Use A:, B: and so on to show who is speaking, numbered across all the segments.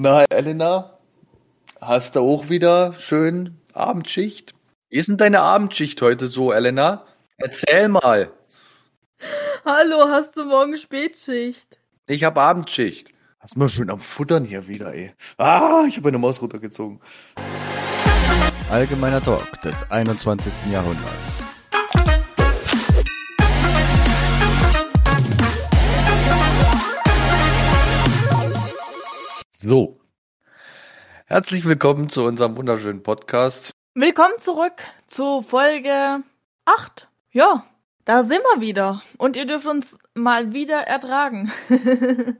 A: Na, Elena, hast du auch wieder schön Abendschicht? Wie ist denn deine Abendschicht heute so, Elena? Erzähl mal.
B: Hallo, hast du morgen Spätschicht?
A: Ich hab Abendschicht. Hast mal schön am Futtern hier wieder, ey. Ah, ich habe eine Maus runtergezogen.
C: Allgemeiner Talk des 21. Jahrhunderts.
A: So. Herzlich willkommen zu unserem wunderschönen Podcast.
B: Willkommen zurück zu Folge 8. Ja, da sind wir wieder. Und ihr dürft uns mal wieder ertragen.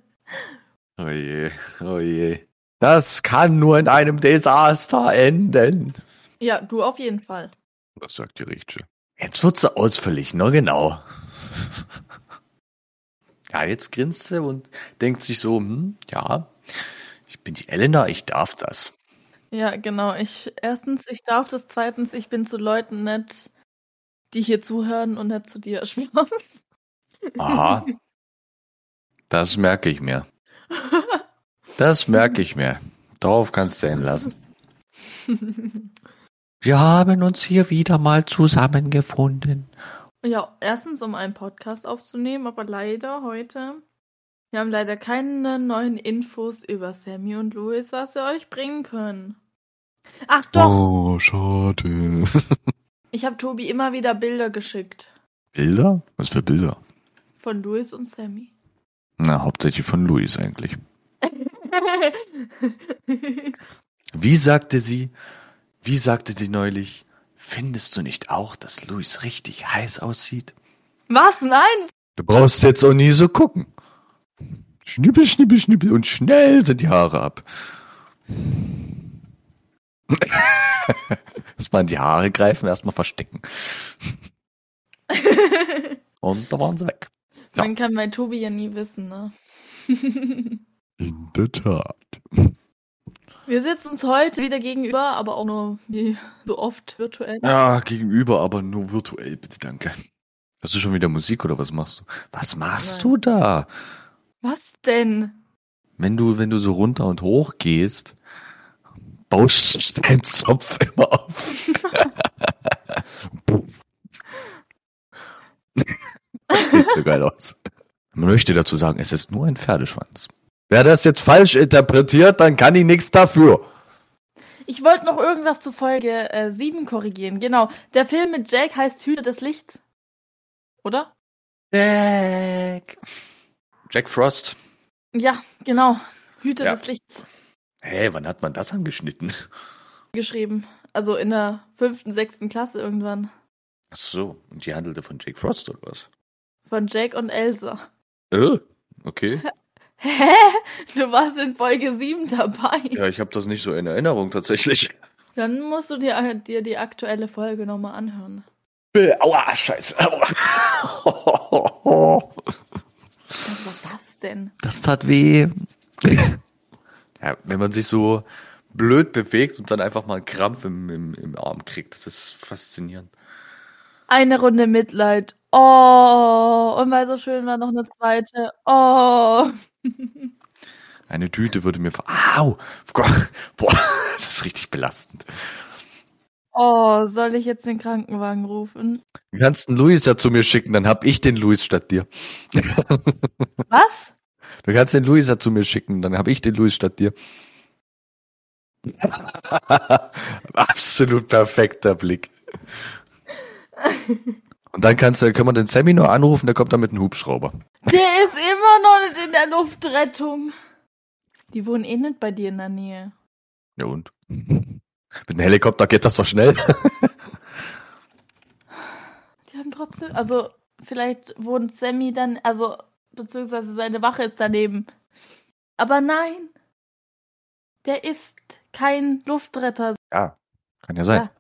A: Oh je, oh je. Das kann nur in einem Desaster enden.
B: ja, du auf jeden Fall.
A: Was sagt die Richtige? Jetzt wird sie ausfällig, ne? Genau. Ja, jetzt grinst sie und denkt sich so, hm, ja, bin die Elena, ich darf das.
B: Ja, genau. Ich erstens, ich darf das. Zweitens, ich bin zu Leuten nett, die hier zuhören und nicht zu dir. Spaß.
A: Aha. Das merke ich mir. Das merke ich mir. Darauf kannst du hinlassen. Wir haben uns hier wieder mal zusammengefunden.
B: Ja, erstens, um einen Podcast aufzunehmen, aber leider heute. Wir haben leider keine neuen Infos über Sammy und Louis, was wir euch bringen können. Ach doch,
A: Oh, schade.
B: ich habe Tobi immer wieder Bilder geschickt.
A: Bilder? Was für Bilder?
B: Von Louis und Sammy.
A: Na, hauptsächlich von Luis eigentlich. Wie sagte sie, wie sagte sie neulich, findest du nicht auch, dass Luis richtig heiß aussieht?
B: was? Nein?
A: Du brauchst jetzt auch nie so gucken. Schnippel, schnippel, schnippel und schnell sind die Haare ab. Erstmal in die Haare greifen, erstmal verstecken. Und da waren sie weg. Ja.
B: Man kann bei Tobi ja nie wissen, ne?
A: In der Tat.
B: Wir sitzen uns heute wieder gegenüber, aber auch nur wie so oft virtuell.
A: Ja, gegenüber, aber nur virtuell, bitte, danke. Hast du schon wieder Musik oder was machst du? Was machst
B: Nein.
A: du da?
B: Was denn?
A: Wenn du, wenn du so runter und hoch gehst, baust du deinen Zopf immer auf. das sieht so geil aus. Man möchte dazu sagen, es ist nur ein Pferdeschwanz. Wer das jetzt falsch interpretiert, dann kann ich nichts dafür.
B: Ich wollte noch irgendwas zu Folge äh, 7 korrigieren. Genau. Der Film mit Jake heißt Hüter des Lichts. Oder?
A: Jack. Jack Frost.
B: Ja, genau. Hüter
A: Ja.
B: des Lichts
A: Hä, wann hat man das angeschnitten?
B: geschrieben. Also in der fünften, sechsten Klasse irgendwann.
A: Ach so, und die handelte von Jake Frost oder was?
B: Von Jake und Elsa.
A: Äh, okay.
B: Hä? Du warst in Folge 7 dabei.
A: Ja, ich habe das nicht so in Erinnerung tatsächlich.
B: Dann musst du dir, dir die aktuelle Folge nochmal anhören.
A: Äh, Aua, scheiße. Aua.
B: Was war das denn?
A: Das tat weh. Ja, wenn man sich so blöd bewegt und dann einfach mal einen Krampf im, im, im Arm kriegt, das ist faszinierend.
B: Eine Runde Mitleid. Oh, und weil so schön war, noch eine zweite. Oh.
A: Eine Tüte würde mir... ver- Au! Boah, das ist richtig belastend.
B: Oh, soll ich jetzt den Krankenwagen rufen?
A: Du kannst den Luis ja zu mir schicken, dann hab ich den Luis statt dir.
B: Was?
A: Du kannst den Luis ja zu mir schicken, dann hab ich den Luis statt dir. Absolut perfekter Blick. Und dann kannst du, können wir den Sammy nur anrufen, der kommt dann mit einem Hubschrauber.
B: Der ist immer noch nicht in der Luftrettung. Die wohnen eh nicht bei dir in der Nähe.
A: Ja und? Mit einem Helikopter geht das doch schnell.
B: Die haben trotzdem, also vielleicht wohnt Sammy dann, also beziehungsweise seine Wache ist daneben. Aber nein, der ist kein Luftretter.
A: Ja, kann ja sein.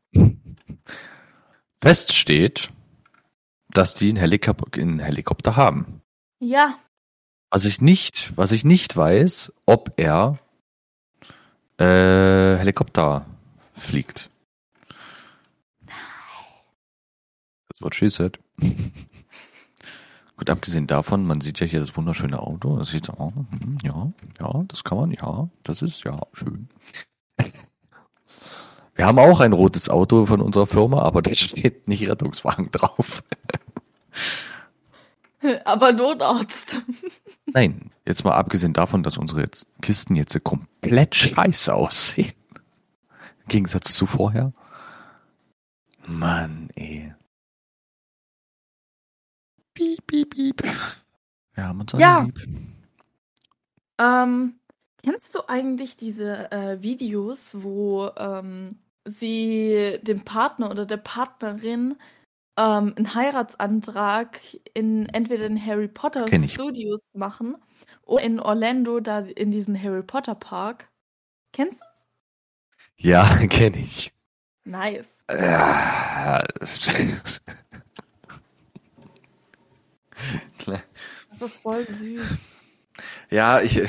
A: Fest steht, dass die einen, Helikop einen Helikopter haben.
B: Ja,
A: Was ich nicht, was ich nicht weiß, ob er äh, Helikopter fliegt. That's what she said. Gut, abgesehen davon, man sieht ja hier das wunderschöne Auto. Das sieht so, oh, hm, ja, ja, das kann man, ja, das ist ja schön. Wir haben auch ein rotes Auto von unserer Firma, aber da steht nicht Rettungswagen drauf.
B: Aber Notarzt.
A: Nein, jetzt mal abgesehen davon, dass unsere jetzt Kisten jetzt komplett scheiße aussehen. Gegensatz zu vorher. Mann, ey. Piep, piep, piep. Wir haben uns alle
B: Ja.
A: lieb.
B: Ähm, kennst du eigentlich diese äh, Videos, wo ähm, sie dem Partner oder der Partnerin ähm, einen Heiratsantrag in entweder in Harry Potter. Studios machen oder in Orlando, da in diesen Harry Potter Park? Kennst du's?
A: Ja, kenne ich.
B: Nice.
A: Äh,
B: Das ist voll süß.
A: Ja, ich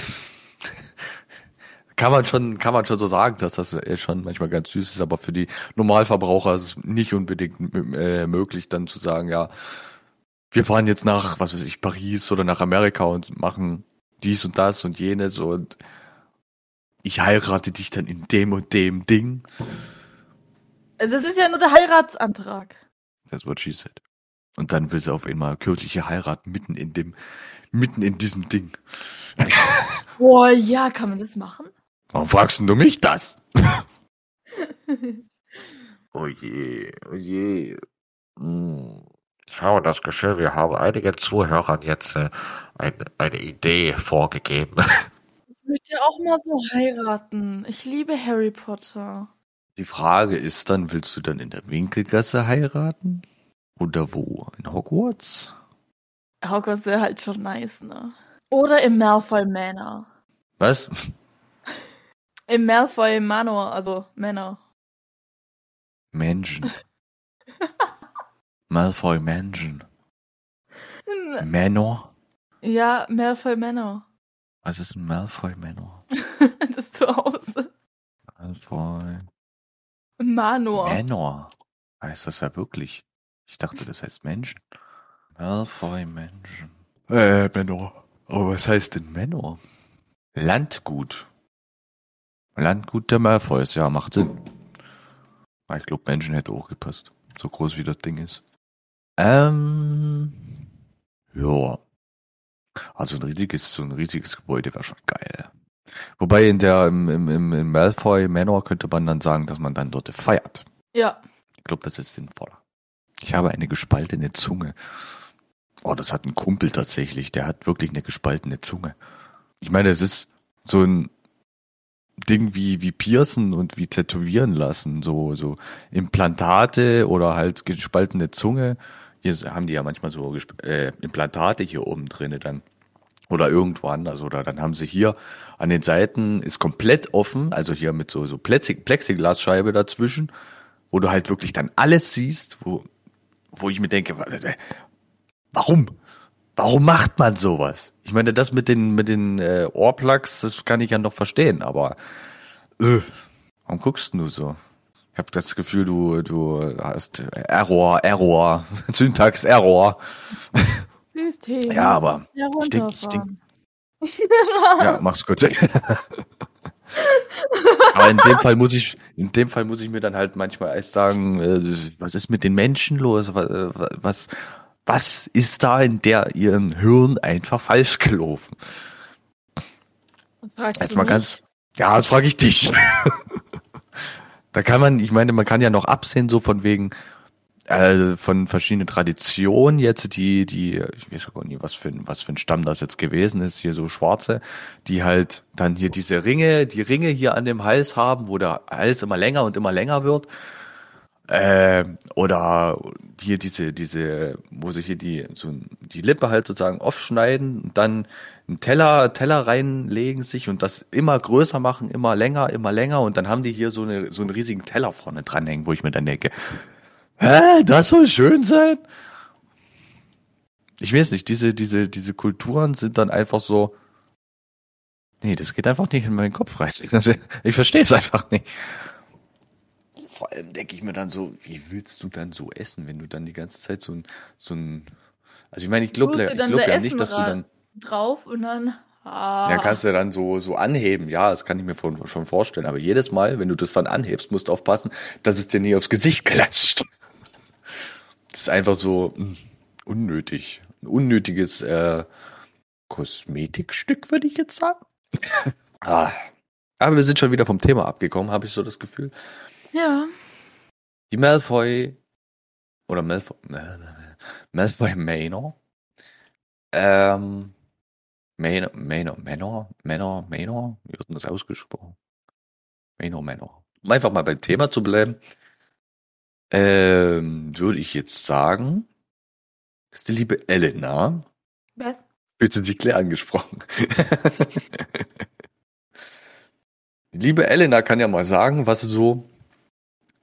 A: kann man schon, kann man schon so sagen, dass das schon manchmal ganz süß ist, aber für die Normalverbraucher ist es nicht unbedingt äh, möglich, dann zu sagen, ja, wir fahren jetzt nach, was weiß ich, Paris oder nach Amerika und machen dies und das und jenes und ich heirate dich dann in dem und dem Ding.
B: Also Das ist ja nur der Heiratsantrag.
A: That's what she said. Und dann will sie auf einmal kirchliche Heirat mitten in dem, mitten in diesem Ding.
B: Boah, ja, kann man das machen?
A: Warum fragst du mich das? Oh je, oh je. Hm.
D: Ich habe das Gefühl, wir haben einigen Zuhörern jetzt äh, ein, eine Idee vorgegeben.
B: Ich möchte ja auch mal so heiraten. Ich liebe Harry Potter.
A: Die Frage ist dann, willst du dann in der Winkelgasse heiraten? Oder wo? In Hogwarts?
B: Hogwarts wäre halt schon nice, ne? Oder im Malfoy Manor.
A: Was?
B: Im Malfoy Manor, also Manor.
A: Mansion. Malfoy Mansion. Manor?
B: Ja, Malfoy Manor.
A: Was ist ein Malfoy Manor?
B: das Zuhause.
A: Malfoy
B: Manor.
A: Manor. Heißt das ja wirklich? Ich dachte, das heißt Menschen. Malfoy Mansion. Äh, Manor. Aber was heißt denn Manor? Landgut. Landgut der Malfoys, ja, macht Sinn. Aber Ich glaube, Menschen hätte auch gepasst. So groß wie das Ding ist. Ähm. Ja. Also ein riesiges, so ein riesiges Gebäude wäre schon geil. Wobei in der, im, im, im, im Malfoy Manor könnte man dann sagen, dass man dann dort feiert.
B: Ja.
A: Ich glaube, das ist sinnvoller. Ich habe eine gespaltene Zunge. Oh, das hat ein Kumpel tatsächlich. Der hat wirklich eine gespaltene Zunge. Ich meine, es ist so ein Ding wie, wie Piercen und wie Tätowieren lassen. So, so Implantate oder halt gespaltene Zunge. Hier haben die ja manchmal so äh, Implantate hier oben drinne dann. Oder irgendwo anders. Oder dann haben sie hier an den Seiten ist komplett offen, also hier mit so, so Plexi- Plexiglasscheibe dazwischen, wo du halt wirklich dann alles siehst, wo, wo ich mir denke, wa- warum? Warum macht man sowas? Ich meine, das mit den, mit den äh, Ohrplugs, das kann ich ja noch verstehen, aber äh, warum guckst du so? Ich habe das Gefühl, du, du hast Error, Error, Syntax-Error.
B: System.
A: Ja, aber ich denk- ich
B: Herunterfahren.
A: Ja, mach's kurz. Aber in dem Fall muss ich, in dem Fall muss ich mir dann halt manchmal erst sagen, äh, was ist mit den Menschen los? Was, äh, was, was ist da in der ihren Hirn einfach falsch gelaufen? Jetzt mal
B: mich?
A: ganz, ja, das frage ich dich. Da kann man, ich meine, man kann ja noch absehen, so von wegen, äh, von verschiedenen Traditionen jetzt, die, die, ich weiß gar nicht, was für, ein, was für ein Stamm das jetzt gewesen ist, hier so Schwarze, die halt dann hier diese Ringe, die Ringe hier an dem Hals haben, wo der Hals immer länger und immer länger wird. Äh, oder hier diese, diese, wo sich hier die, so die Lippe halt sozusagen aufschneiden und dann einen Teller, Teller reinlegen sich und das immer größer machen, immer länger, immer länger und dann haben die hier so eine, so einen riesigen Teller vorne dranhängen, wo ich mir dann denke, hä, das soll schön sein? Ich weiß nicht, diese, diese, diese Kulturen sind dann einfach so, nee, das geht einfach nicht in meinen Kopf rein. Ich verstehe es einfach nicht. Vor allem denke ich mir dann so, wie willst du dann so essen, wenn du dann die ganze Zeit so ein, so ein, Also ich meine, ich glaube
B: du
A: ich glaub ja nicht, dass du dann,
B: Drauf und dann. Ah.
A: ja, kannst du dann so, so anheben. Ja, das kann ich mir von, schon vorstellen. Aber jedes Mal, wenn du das dann anhebst, musst du aufpassen, dass es dir nie aufs Gesicht klatscht. Das ist einfach so mh, unnötig. Ein unnötiges äh, Kosmetikstück, würde ich jetzt sagen. ah. Aber wir sind schon wieder vom Thema abgekommen, habe ich so das Gefühl.
B: Ja.
A: Die Malfoy oder Malfoy, Malfoy Manor. Ähm, Manor, Manor, Manor, Manor, Manor, wie wird denn das ausgesprochen? Manor, Manor. Um einfach mal beim Thema zu bleiben, ähm, würde ich jetzt sagen, dass die liebe Elena,
B: Was?
A: wird sie Claire angesprochen. die liebe Elena kann ja mal sagen, was sie so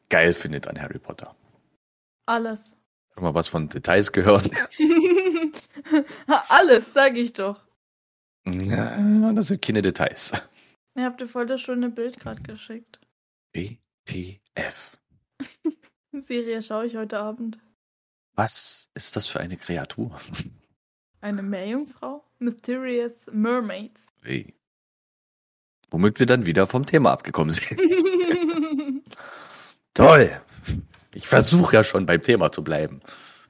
A: geil findet an Harry Potter.
B: Alles.
A: Schon mal was von Details gehört?
B: Alles, sag ich doch.
A: Ja, das sind keine Details.
B: Ihr habt dir voll das schöne Bild gerade geschickt. Die Serie schaue ich heute Abend.
A: Was ist das für eine Kreatur?
B: Eine Meerjungfrau? Mysterious Mermaids.
A: Hey. Womit wir dann wieder vom Thema abgekommen sind. Toll. Ich versuche ja schon beim Thema zu bleiben.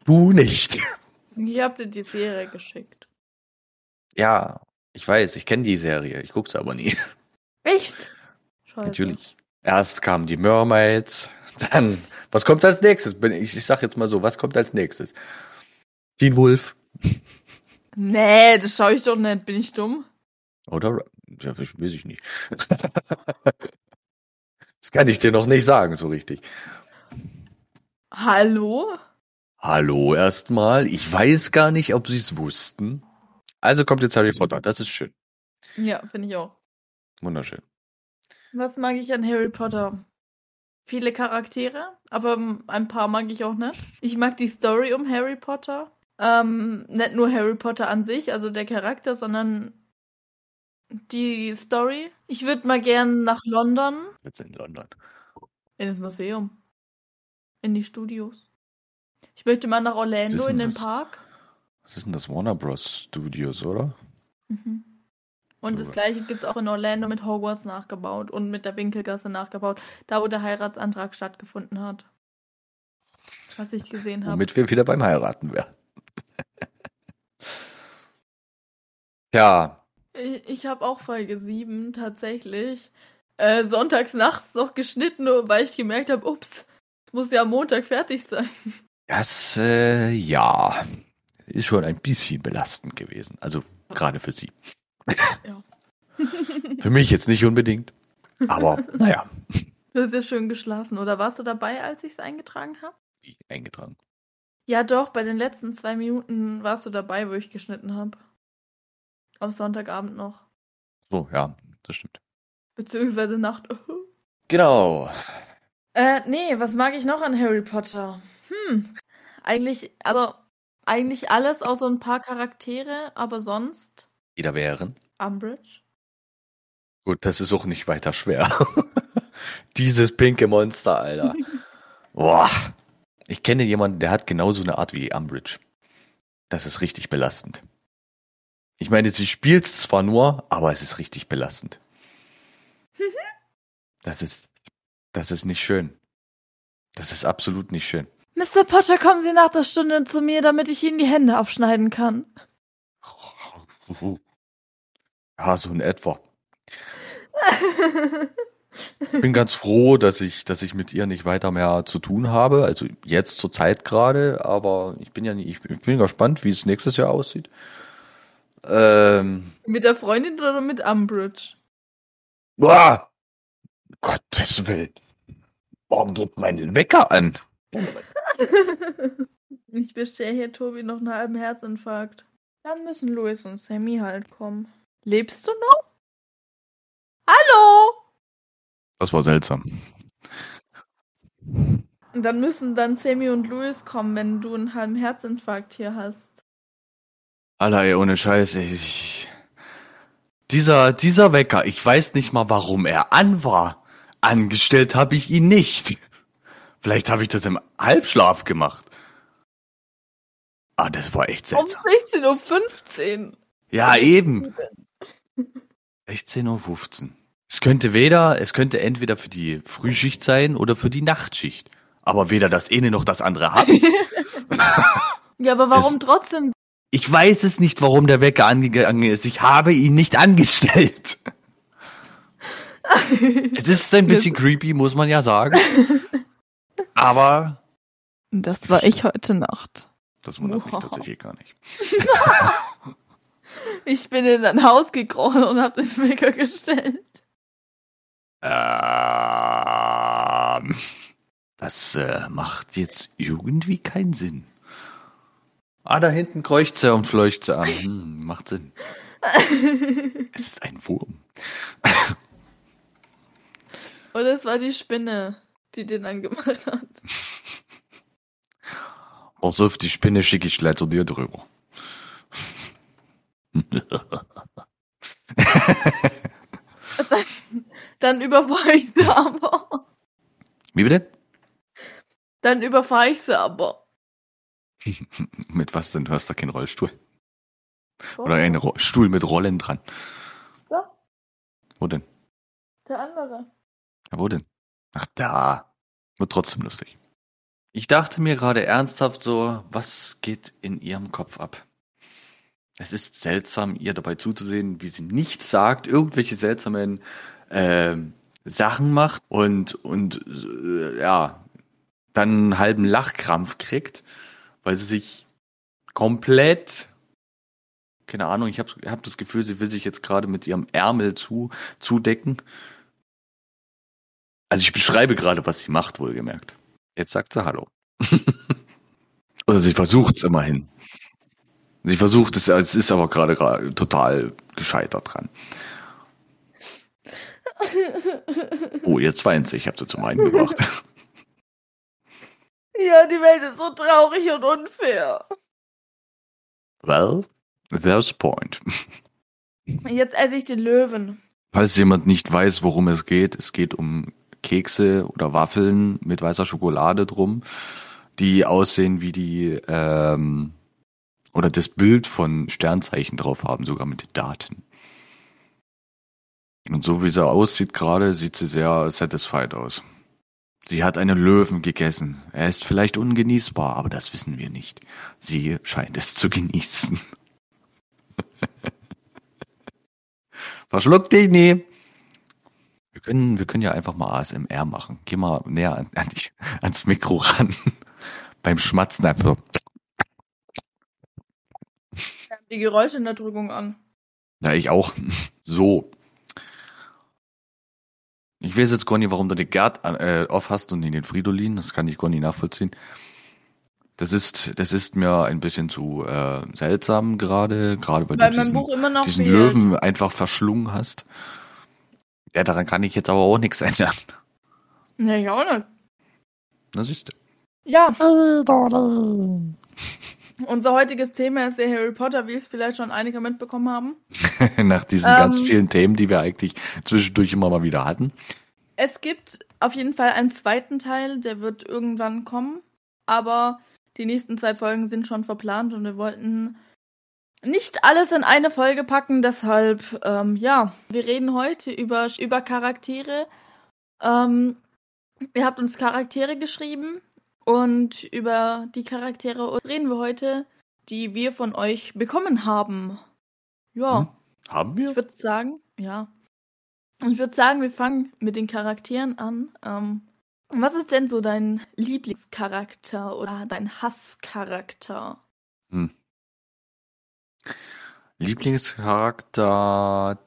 A: Du nicht.
B: ich hab dir die Serie geschickt.
A: Ja, ich weiß, ich kenne die Serie. Ich gucke sie aber nie.
B: Echt? Scheiße.
A: Natürlich. Erst kamen die Mermaids, dann, was kommt als nächstes? Ich, ich sag jetzt mal so, was kommt als nächstes? Teen Wolf.
B: Nee, das schaue ich doch nicht. Bin ich dumm?
A: Oder? Ja, weiß ich nicht. das kann ich dir noch nicht sagen, so richtig.
B: Hallo?
A: Hallo erstmal. Ich weiß gar nicht, ob sie es wussten. Also kommt jetzt Harry Potter. Das ist schön.
B: Ja, finde ich auch.
A: Wunderschön.
B: Was mag ich an Harry Potter? Viele Charaktere, aber ein paar mag ich auch nicht. Ich mag die Story um Harry Potter. Ähm, nicht nur Harry Potter an sich, also der Charakter, sondern die Story. Ich würde mal gern nach London,
A: Jetzt in London.
B: in das Museum, in die Studios. Ich möchte mal nach Orlando in den
A: das?
B: Park.
A: Was ist denn das? Warner Bros. Studios, oder?
B: Mhm. Und das gleiche gibt es auch in Orlando mit Hogwarts nachgebaut und mit der Winkelgasse nachgebaut, da wo der Heiratsantrag stattgefunden hat. Was ich gesehen habe.
A: Womit wir wieder beim Heiraten wären. ja,
B: Ich, ich habe auch Folge 7 tatsächlich äh, sonntags nachts noch geschnitten, nur weil ich gemerkt habe, ups, es muss ja am Montag fertig sein.
A: das, äh, ja, ist schon ein bisschen belastend gewesen. Also gerade für sie.
B: Ja.
A: Für mich jetzt nicht unbedingt. Aber naja,
B: Du hast ja schön geschlafen, oder warst du dabei, als ich es eingetragen habe?
A: wie eingetragen.
B: Ja, doch, bei den letzten zwei Minuten warst du dabei, wo ich geschnitten habe. Am Sonntagabend noch.
A: So, ja, das stimmt.
B: Beziehungsweise Nacht.
A: Genau.
B: Äh, nee, was mag ich noch an Harry Potter? Hm, eigentlich, also, eigentlich alles, außer ein paar Charaktere, aber sonst
A: Jeder wären.
B: Umbridge.
A: Gut, das ist auch nicht weiter schwer. Dieses pinke Monster, Alter. Boah. Ich kenne jemanden, der hat genauso eine Art wie Umbridge. Das ist richtig belastend. Ich meine, sie spielt zwar nur, aber es ist richtig belastend. Das ist, das ist nicht schön. Das ist absolut nicht schön.
B: Mr. Potter, kommen Sie nach der Stunde zu mir, damit ich Ihnen die Hände aufschneiden kann.
A: Ja, so in etwa. Ich bin ganz froh, dass ich, dass ich mit ihr nicht weiter mehr zu tun habe. Also jetzt zur Zeit gerade, aber ich bin ja nicht, ich bin gespannt, wie es nächstes Jahr aussieht. Ähm,
B: mit der Freundin oder mit Umbridge?
A: boah, Gottes Willen. Warum geht mein Wecker an?
B: ich bestelle hier Tobi noch einen halben Herzinfarkt. Dann müssen Louis und Sammy halt kommen. Lebst du noch? Hallo?
A: Das war seltsam.
B: Und dann müssen dann Sammy und Louis kommen, wenn du einen halben Herzinfarkt hier hast.
A: Alter, ey, ohne Scheiße. Ich, dieser, dieser Wecker, ich weiß nicht mal, warum er an war. Angestellt habe ich ihn nicht. Vielleicht habe ich das im Halbschlaf gemacht. Ah, das war echt
B: Um
A: seltsam.
B: 16.15 Uhr.
A: Ja, eben. 16.15 Uhr. Es könnte weder, es könnte entweder für die Frühschicht sein oder für die Nachtschicht. Aber weder das eine noch das andere habe ich.
B: Ja, aber warum trotzdem?
A: Ich weiß es nicht, warum der Wecker angegangen ist. Ich habe ihn nicht angestellt. Es ist ein bisschen creepy, muss man ja sagen. Aber
B: Das war ich heute Nacht.
A: das wundert mich
B: Wow.
A: tatsächlich gar nicht.
B: Ich bin in ein Haus gekrochen und hab den Wecker gestellt.
A: Ähm, das äh, macht jetzt irgendwie keinen Sinn. Ah, da hinten kreucht er und fleucht er an. Hm, macht Sinn. Es ist ein Wurm.
B: Und es war die Spinne, die den angemacht hat.
A: Also auf die Spinne schicke ich gleich zu dir drüber.
B: Dann überfahre ich sie aber.
A: Wie bitte?
B: Dann überfahre ich sie aber.
A: Mit was denn? Du hast da keinen Rollstuhl. Oder einen Ro Stuhl mit Rollen dran.
B: Ja.
A: Wo denn?
B: Der andere.
A: Ja, wo denn? Ach, da. Wird trotzdem lustig. Ich dachte mir gerade ernsthaft so, was geht in ihrem Kopf ab? Es ist seltsam, ihr dabei zuzusehen, wie sie nichts sagt, irgendwelche seltsamen ähm, Sachen macht und, und äh, ja, dann einen halben Lachkrampf kriegt, weil sie sich komplett, keine Ahnung, ich habe hab das Gefühl, sie will sich jetzt gerade mit ihrem Ärmel zu, zudecken. Also ich beschreibe gerade, was sie macht, wohlgemerkt. Jetzt sagt sie Hallo. Oder sie versucht es immerhin. Sie versucht es, es ist aber gerade total gescheitert dran. Oh, jetzt weint sie, ich habe sie zum Weinen gebracht.
B: Ja, die Welt ist so traurig und unfair.
A: Well, there's a point.
B: Jetzt esse ich den Löwen.
A: Falls jemand nicht weiß, worum es geht, es geht um Kekse oder Waffeln mit weißer Schokolade drum, die aussehen wie die ähm, oder das Bild von Sternzeichen drauf haben, sogar mit den Daten. Und so wie sie aussieht gerade, sieht sie sehr satisfied aus. Sie hat einen Löwen gegessen. Er ist vielleicht ungenießbar, aber das wissen wir nicht. Sie scheint es zu genießen. Verschluck dich nie. Wir können, wir können ja einfach mal ASMR machen. Geh mal näher an, an ans Mikro ran. Beim Schmatzen einfach.
B: Die Geräuschunterdrückung an.
A: Ja, ich auch. So. Ich weiß jetzt gar nicht, warum du den Gerd äh, off hast und nicht den Fridolin. Das kann ich gar nicht nachvollziehen. Das ist, das ist mir ein bisschen zu äh, seltsam gerade, gerade weil,
B: Weil
A: du diesen,
B: Buch immer noch
A: diesen. Löwen einfach verschlungen hast. Ja, daran kann ich jetzt aber auch nichts ändern.
B: Nee, ich auch nicht.
A: Na siehst du.
B: Ja. Unser heutiges Thema ist der Harry Potter, wie es vielleicht schon einige mitbekommen haben.
A: Nach diesen
B: Ähm.
A: ganz vielen Themen, die wir eigentlich zwischendurch immer mal wieder hatten.
B: Es gibt auf jeden Fall einen zweiten Teil, der wird irgendwann kommen. Aber die nächsten zwei Folgen sind schon verplant und wir wollten nicht alles in eine Folge packen. Deshalb, ähm, ja, wir reden heute über, über Charaktere. Ähm, ihr habt uns Charaktere geschrieben und über die Charaktere reden wir heute, die wir von euch bekommen haben. Ja.
A: Hm? Haben wir?
B: Ich würde sagen, ja. Ich würde sagen, wir fangen mit den Charakteren an. Ähm, was ist denn so dein Lieblingscharakter oder dein Hasscharakter?
A: Hm. Lieblingscharakter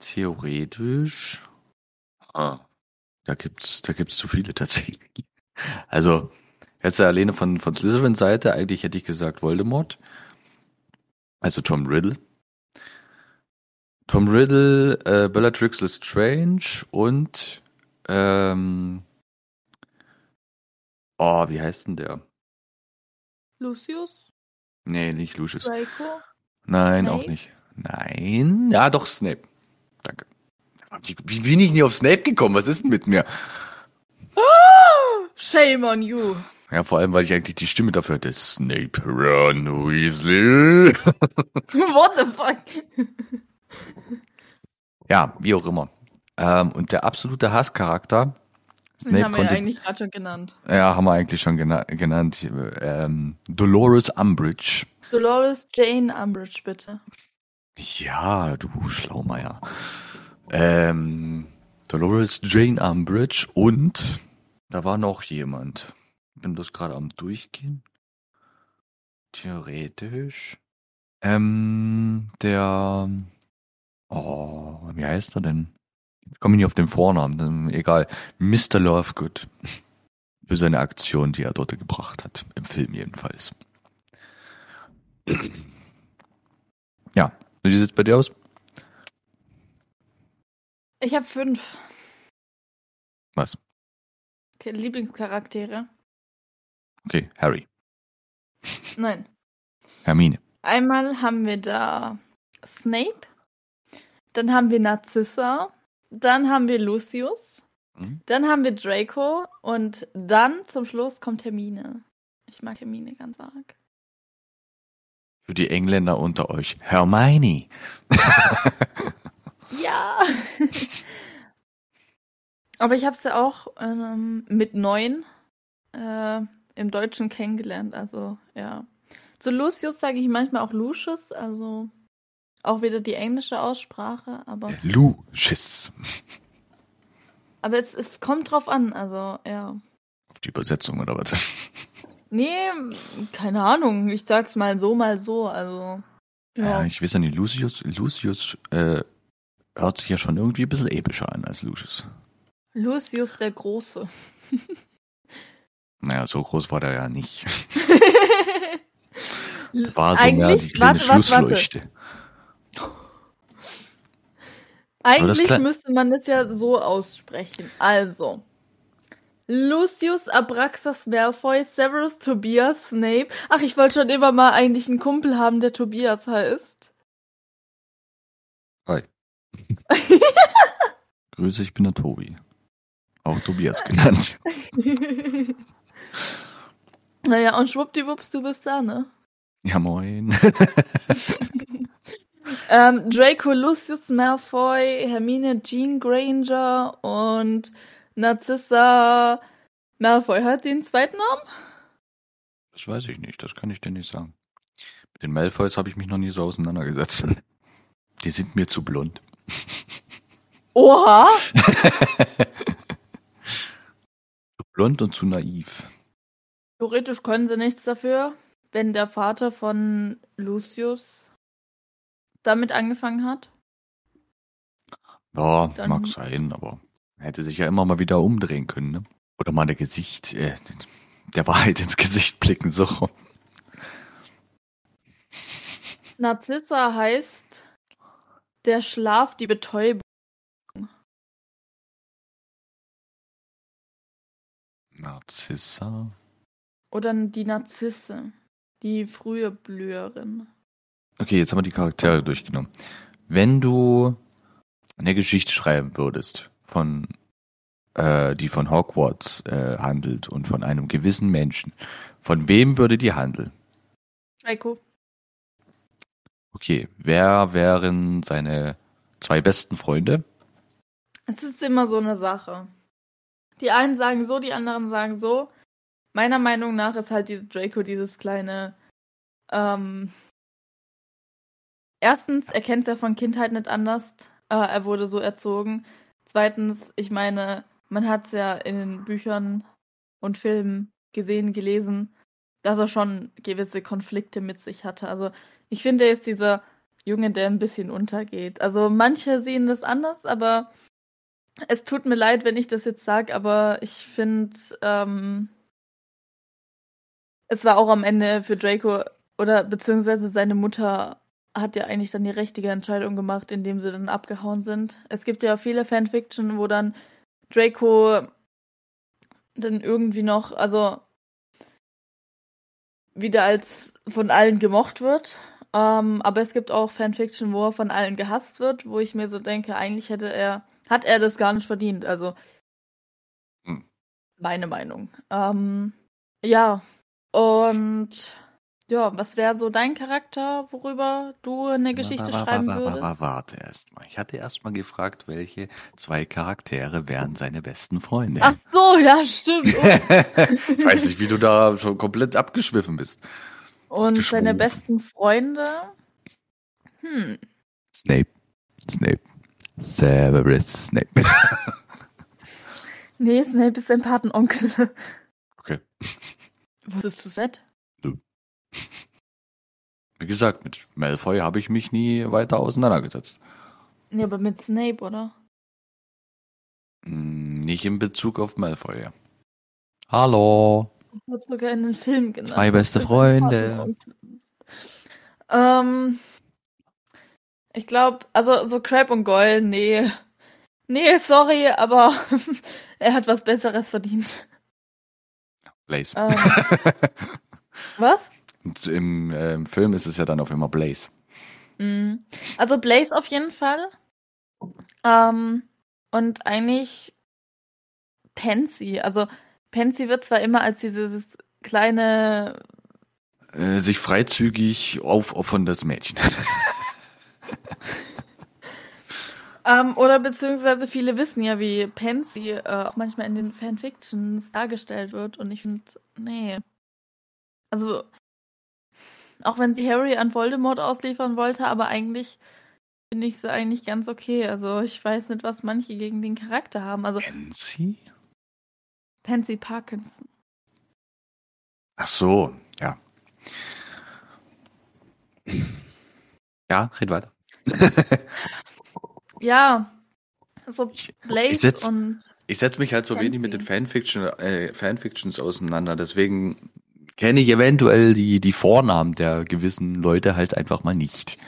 A: theoretisch. Ah, da gibt's, da gibt's zu viele tatsächlich. Also, jetzt alleine von, von Slytherins Seite, eigentlich hätte ich gesagt Voldemort. Also Tom Riddle. Tom Riddle, äh, Bellatrix Lestrange und ähm, oh, wie heißt denn der?
B: Lucius?
A: Nee, nicht Lucius.
B: Draco?
A: Nein,
B: Snape?
A: auch nicht. Nein, ja doch, Snape. Danke. Wie, wie bin ich nie auf Snape gekommen? Was ist denn mit mir?
B: Shame on you.
A: Ja, vor allem, weil ich eigentlich die Stimme dafür hatte. Snape, run, Weasley.
B: What the fuck?
A: ja, wie auch immer. Ähm, und der absolute Hasscharakter.
B: Den haben wir ja eigentlich gerade schon genannt.
A: Ja, haben wir eigentlich schon gena genannt. Ähm, Dolores Umbridge.
B: Dolores Jane Umbridge, bitte.
A: Ja, du Schlaumeier. Ähm, Dolores Jane Umbridge und da war noch jemand. Ich bin das gerade am Durchgehen. Theoretisch. Ähm, der. Oh, wie heißt er denn? Ich komme nicht auf den Vornamen, egal. Mr. Lovegood. Für seine Aktion, die er dort gebracht hat. Im Film jedenfalls. Ja. Wie sieht es bei dir aus?
B: Ich habe fünf.
A: Was?
B: Lieblingscharaktere.
A: Okay, Harry.
B: Nein.
A: Hermine.
B: Einmal haben wir da Snape. Dann haben wir Narzissa. Dann haben wir Lucius.
A: Mhm.
B: Dann haben wir Draco. Und dann zum Schluss kommt Hermine. Ich mag Hermine ganz arg.
A: Für die Engländer unter euch. Hermione.
B: Ja. Aber ich habe sie auch ähm, mit neun äh, im Deutschen kennengelernt. Also ja. Zu Lucius sage ich manchmal auch Lucius, also auch wieder die englische Aussprache, aber.
A: Lucius.
B: Aber es, es kommt drauf an, also ja.
A: Auf die Übersetzung oder was?
B: Nee, keine Ahnung. Ich sag's mal so, mal so. Also.
A: Ja,
B: Ja.
A: ich weiß ja nicht, Lucius, Lucius äh, hört sich ja schon irgendwie ein bisschen epischer an als Lucius.
B: Lucius der Große.
A: Naja, so groß war der ja nicht. War so mehr die
B: Eigentlich,
A: kleine
B: warte, warte, warte.
A: Schlussleuchte. das
B: Eigentlich müsste man es ja so aussprechen. Also. Lucius Abraxas Malfoy, Severus Tobias Snape. Ach, ich wollte schon immer mal eigentlich einen Kumpel haben, der Tobias heißt.
A: Hi. Grüße, ich bin der Tobi. Auch Tobias genannt.
B: naja, und schwuppdiwupps, du bist da, ne?
A: Ja, moin.
B: Ähm, Draco Lucius Malfoy, Hermine Jean Granger und Narcissa Malfoy. Hat die einen zweiten Namen?
A: Das weiß ich nicht, das kann ich dir nicht sagen. Mit den Malfoys habe ich mich noch nie so auseinandergesetzt. Die sind mir zu blond.
B: Oha!
A: Zu blond und zu naiv.
B: Theoretisch können sie nichts dafür, wenn der Vater von Lucius damit angefangen hat.
A: Ja,
B: Dann-
A: mag sein, aber er hätte sich ja immer mal wieder umdrehen können, ne? Oder mal der Gesicht, äh, der Wahrheit ins Gesicht blicken, so.
B: Narzissa heißt der Schlaf, die Betäubung.
A: Narzissa.
B: Oder die Narzisse. Die frühe Blüherin.
A: Okay, jetzt haben wir die Charaktere durchgenommen. Wenn du eine Geschichte schreiben würdest, von, äh, die von Hogwarts äh, handelt und von einem gewissen Menschen, von wem würde die handeln?
B: Draco.
A: Okay, wer wären seine zwei besten Freunde?
B: Es ist immer so eine Sache. Die einen sagen so, die anderen sagen so. Meiner Meinung nach ist halt dieses Draco dieses kleine. Ähm, erstens, er kennt ja von Kindheit nicht anders. Äh, er wurde so erzogen. Zweitens, ich meine, man hat es ja in den Büchern und Filmen gesehen, gelesen, dass er schon gewisse Konflikte mit sich hatte. Also ich finde, er ist dieser Junge, der ein bisschen untergeht. Also manche sehen das anders, aber es tut mir leid, wenn ich das jetzt sage, aber ich finde, ähm, es war auch am Ende für Draco oder beziehungsweise seine Mutter hat ja eigentlich dann die richtige Entscheidung gemacht, indem sie dann abgehauen sind. Es gibt ja viele Fanfiction, wo dann Draco dann irgendwie noch, also wieder als von allen gemocht wird. Ähm, aber es gibt auch Fanfiction, wo er von allen gehasst wird, wo ich mir so denke, eigentlich hätte er, hat er das gar nicht verdient. Also
A: Hm.
B: meine Meinung. Ähm, Ja. Und ja, was wäre so dein Charakter, worüber du eine Geschichte
A: Wa- wa- wa-
B: schreiben
A: wa- wa-
B: würdest?
A: wa- Warte erstmal. Ich hatte erstmal gefragt, welche zwei Charaktere wären seine besten Freunde.
B: Ach so, ja, stimmt.
A: ich weiß nicht, wie du da schon komplett abgeschwiffen bist.
B: Und seine besten Freunde? Hm.
A: Snape. Snape. Severus Snape.
B: Nee, Snape ist sein Patenonkel.
A: Okay.
B: Wurdest du set?
A: Wie gesagt, mit Malfoy habe ich mich nie weiter auseinandergesetzt.
B: Nee, aber mit Snape, oder?
A: Hm, Nicht in Bezug auf Malfoy. ja. Hallo.
B: Das wird sogar in den Film genannt.
A: Zwei beste Freunde.
B: Ähm, ich glaube, also so Crab und Goyle, nee. Nee, sorry, aber er hat was Besseres verdient.
A: Blaze.
B: Ähm, was?
A: Und Im, äh, Film ist es ja dann auf immer Blaze.
B: Mhm. Also Blaze auf jeden Fall. Ähm, und eigentlich Pansy. Also Pansy wird zwar immer als dieses kleine
A: Äh, sich freizügig aufopferndes Mädchen.
B: Ähm, oder beziehungsweise viele wissen ja, wie Pansy äh, auch manchmal in den Fanfictions dargestellt wird. Und ich finde, nee. Also, auch wenn sie Harry an Voldemort ausliefern wollte, aber eigentlich finde ich sie eigentlich ganz okay. Also, ich weiß nicht, was manche gegen den Charakter haben. Also,
A: Pansy?
B: Pansy Parkinson.
A: Ach so, ja. Ja, red weiter.
B: Ja. So
A: Ich-
B: Blaze
A: ich setz-
B: und.
A: Ich setze mich halt so wenig mit den. Fanfiction, äh, Fanfictions auseinander, deswegen kenne ich eventuell die, die Vornamen der gewissen Leute halt einfach mal nicht.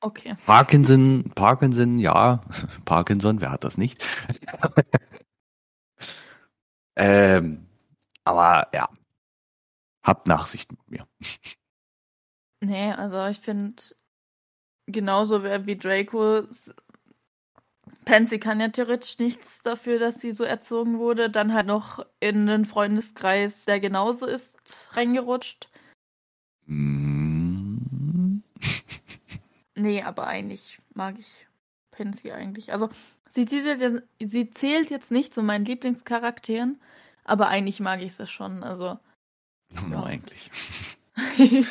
B: Okay.
A: Parkinson, Parkinson, ja, Parkinson, wer hat das nicht? ähm, aber ja, habt Nachsicht mit mir.
B: Nee, also ich finde genauso wie wie Draco. Pansy kann ja theoretisch nichts dafür, dass sie so erzogen wurde. Dann halt noch in den Freundeskreis, der genauso ist, reingerutscht.
A: Mm,
B: Nee, aber eigentlich mag ich Pansy eigentlich. Also sie zählt jetzt, sie zählt jetzt nicht zu meinen Lieblingscharakteren, aber eigentlich mag ich sie schon. Also
A: nur
B: Ja.
A: eigentlich.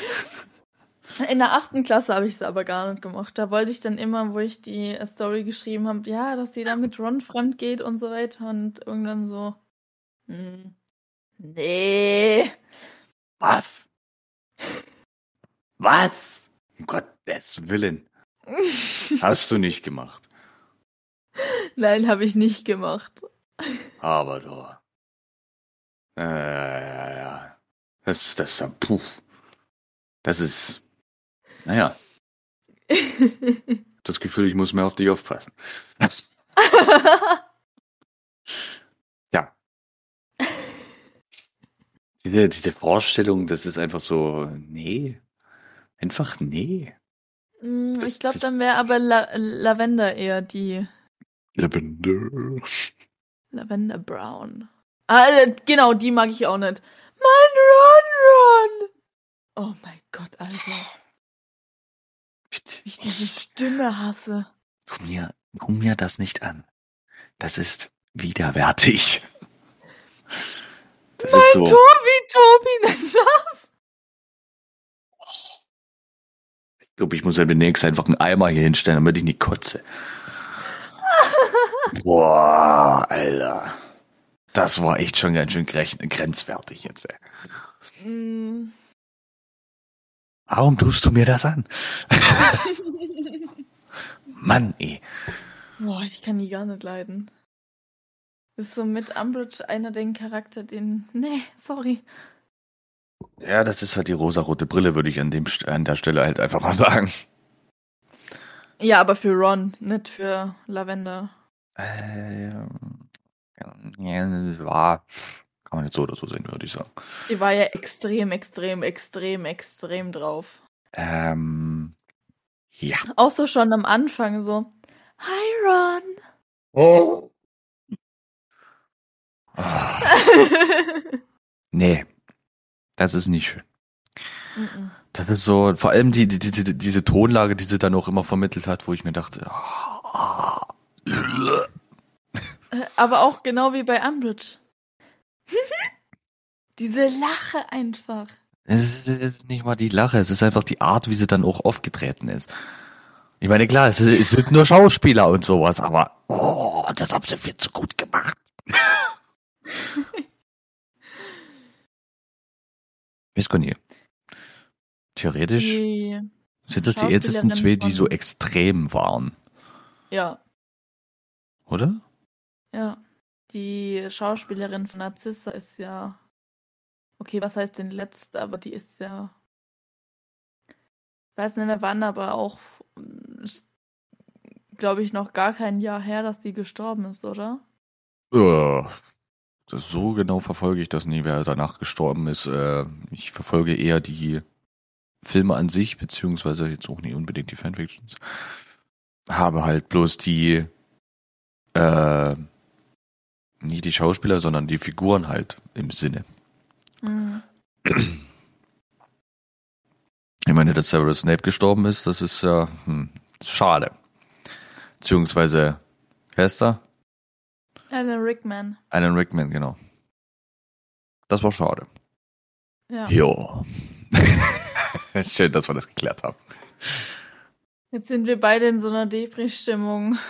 B: In der achten Klasse habe ich sie aber gar nicht gemacht. Da wollte ich dann immer, wo ich die Story geschrieben habe, ja, dass sie da mit Ron fremd geht und so weiter. Und irgendwann so, hm, nee.
A: Was? Was? Um Gottes Willen. Hast du nicht gemacht.
B: Nein, habe ich nicht gemacht.
A: Aber doch. Äh, ja, ja. Das, das, ist puh. Das ist, naja, das Gefühl, ich muss mehr auf dich aufpassen. Ja. Diese, diese Vorstellung, das ist einfach so, nee. Einfach nee. Das-
B: ich glaube, dann wäre aber La Lavender eher die
A: Lavender.
B: Lavender Brown. Ah, äh, genau, die mag ich auch nicht. Mein Ron Ron! Oh mein Gott, Alter. Wie ich diese Stimme hasse.
A: Tu mir, tu mir das nicht an. Das ist widerwärtig. Das ist so.
B: Tobi, Tobi, nein, Schatz.
A: Ich glaube, ich muss ja demnächst einfach einen Eimer hier hinstellen, damit ich nicht kotze. Boah, Alter. Das war echt schon ganz schön grenzwertig jetzt, ey.
B: Mm.
A: Warum tust du mir das an? Mann, ey.
B: Boah, ich kann die gar nicht leiden. Ist so mit Umbridge einer den Charakter, den. Nee, sorry.
A: Ja, das ist halt die rosarote Brille, würde ich an, dem, an der Stelle halt einfach mal sagen.
B: Ja, aber für Ron, nicht für Lavender.
A: Ähm, ja, war, kann man jetzt so oder so sehen, würde ich sagen.
B: Die war ja extrem, extrem, extrem, extrem drauf.
A: Ähm, ja.
B: Auch so schon am Anfang so. Hi Ron.
A: Ah. Nee, das ist nicht schön.
B: Mhm.
A: Das ist so, vor allem die, die, die, die, diese Tonlage, die sie dann auch immer vermittelt hat, wo ich mir dachte, ah,
B: Äh, Aber auch genau wie bei Umbridge. Diese Lache einfach.
A: es ist nicht mal die Lache, es ist einfach die Art, wie sie dann auch aufgetreten ist. Ich meine, klar, es, es sind nur Schauspieler und sowas, aber oh, das haben sie viel zu gut gemacht. Gar nicht. Theoretisch
B: Die,
A: sind das die ältesten zwei, die so extrem waren,
B: ja,
A: oder?
B: ja. Die Schauspielerin von Narzissa ist ja. Okay, was heißt denn letzte, aber die ist ja. Ich weiß nicht mehr wann, aber auch. Glaube ich, noch gar kein Jahr her, dass die gestorben ist, oder?
A: Das so genau verfolge ich das nie, wer danach gestorben ist. Äh, ich verfolge eher die Filme an sich, beziehungsweise jetzt auch nicht unbedingt die Fanfictions. Habe halt bloß die, äh, nicht die Schauspieler, sondern die Figuren halt im Sinne.
B: Mhm.
A: Ich meine, dass Severus Snape gestorben ist, das ist ja hm, schade. Beziehungsweise, wer ist da?
B: Alan Rickman.
A: Alan Rickman, genau. Das war schade.
B: Ja.
A: Jo. Schön, dass wir das geklärt haben.
B: Jetzt sind wir beide in so einer Depri-Stimmung.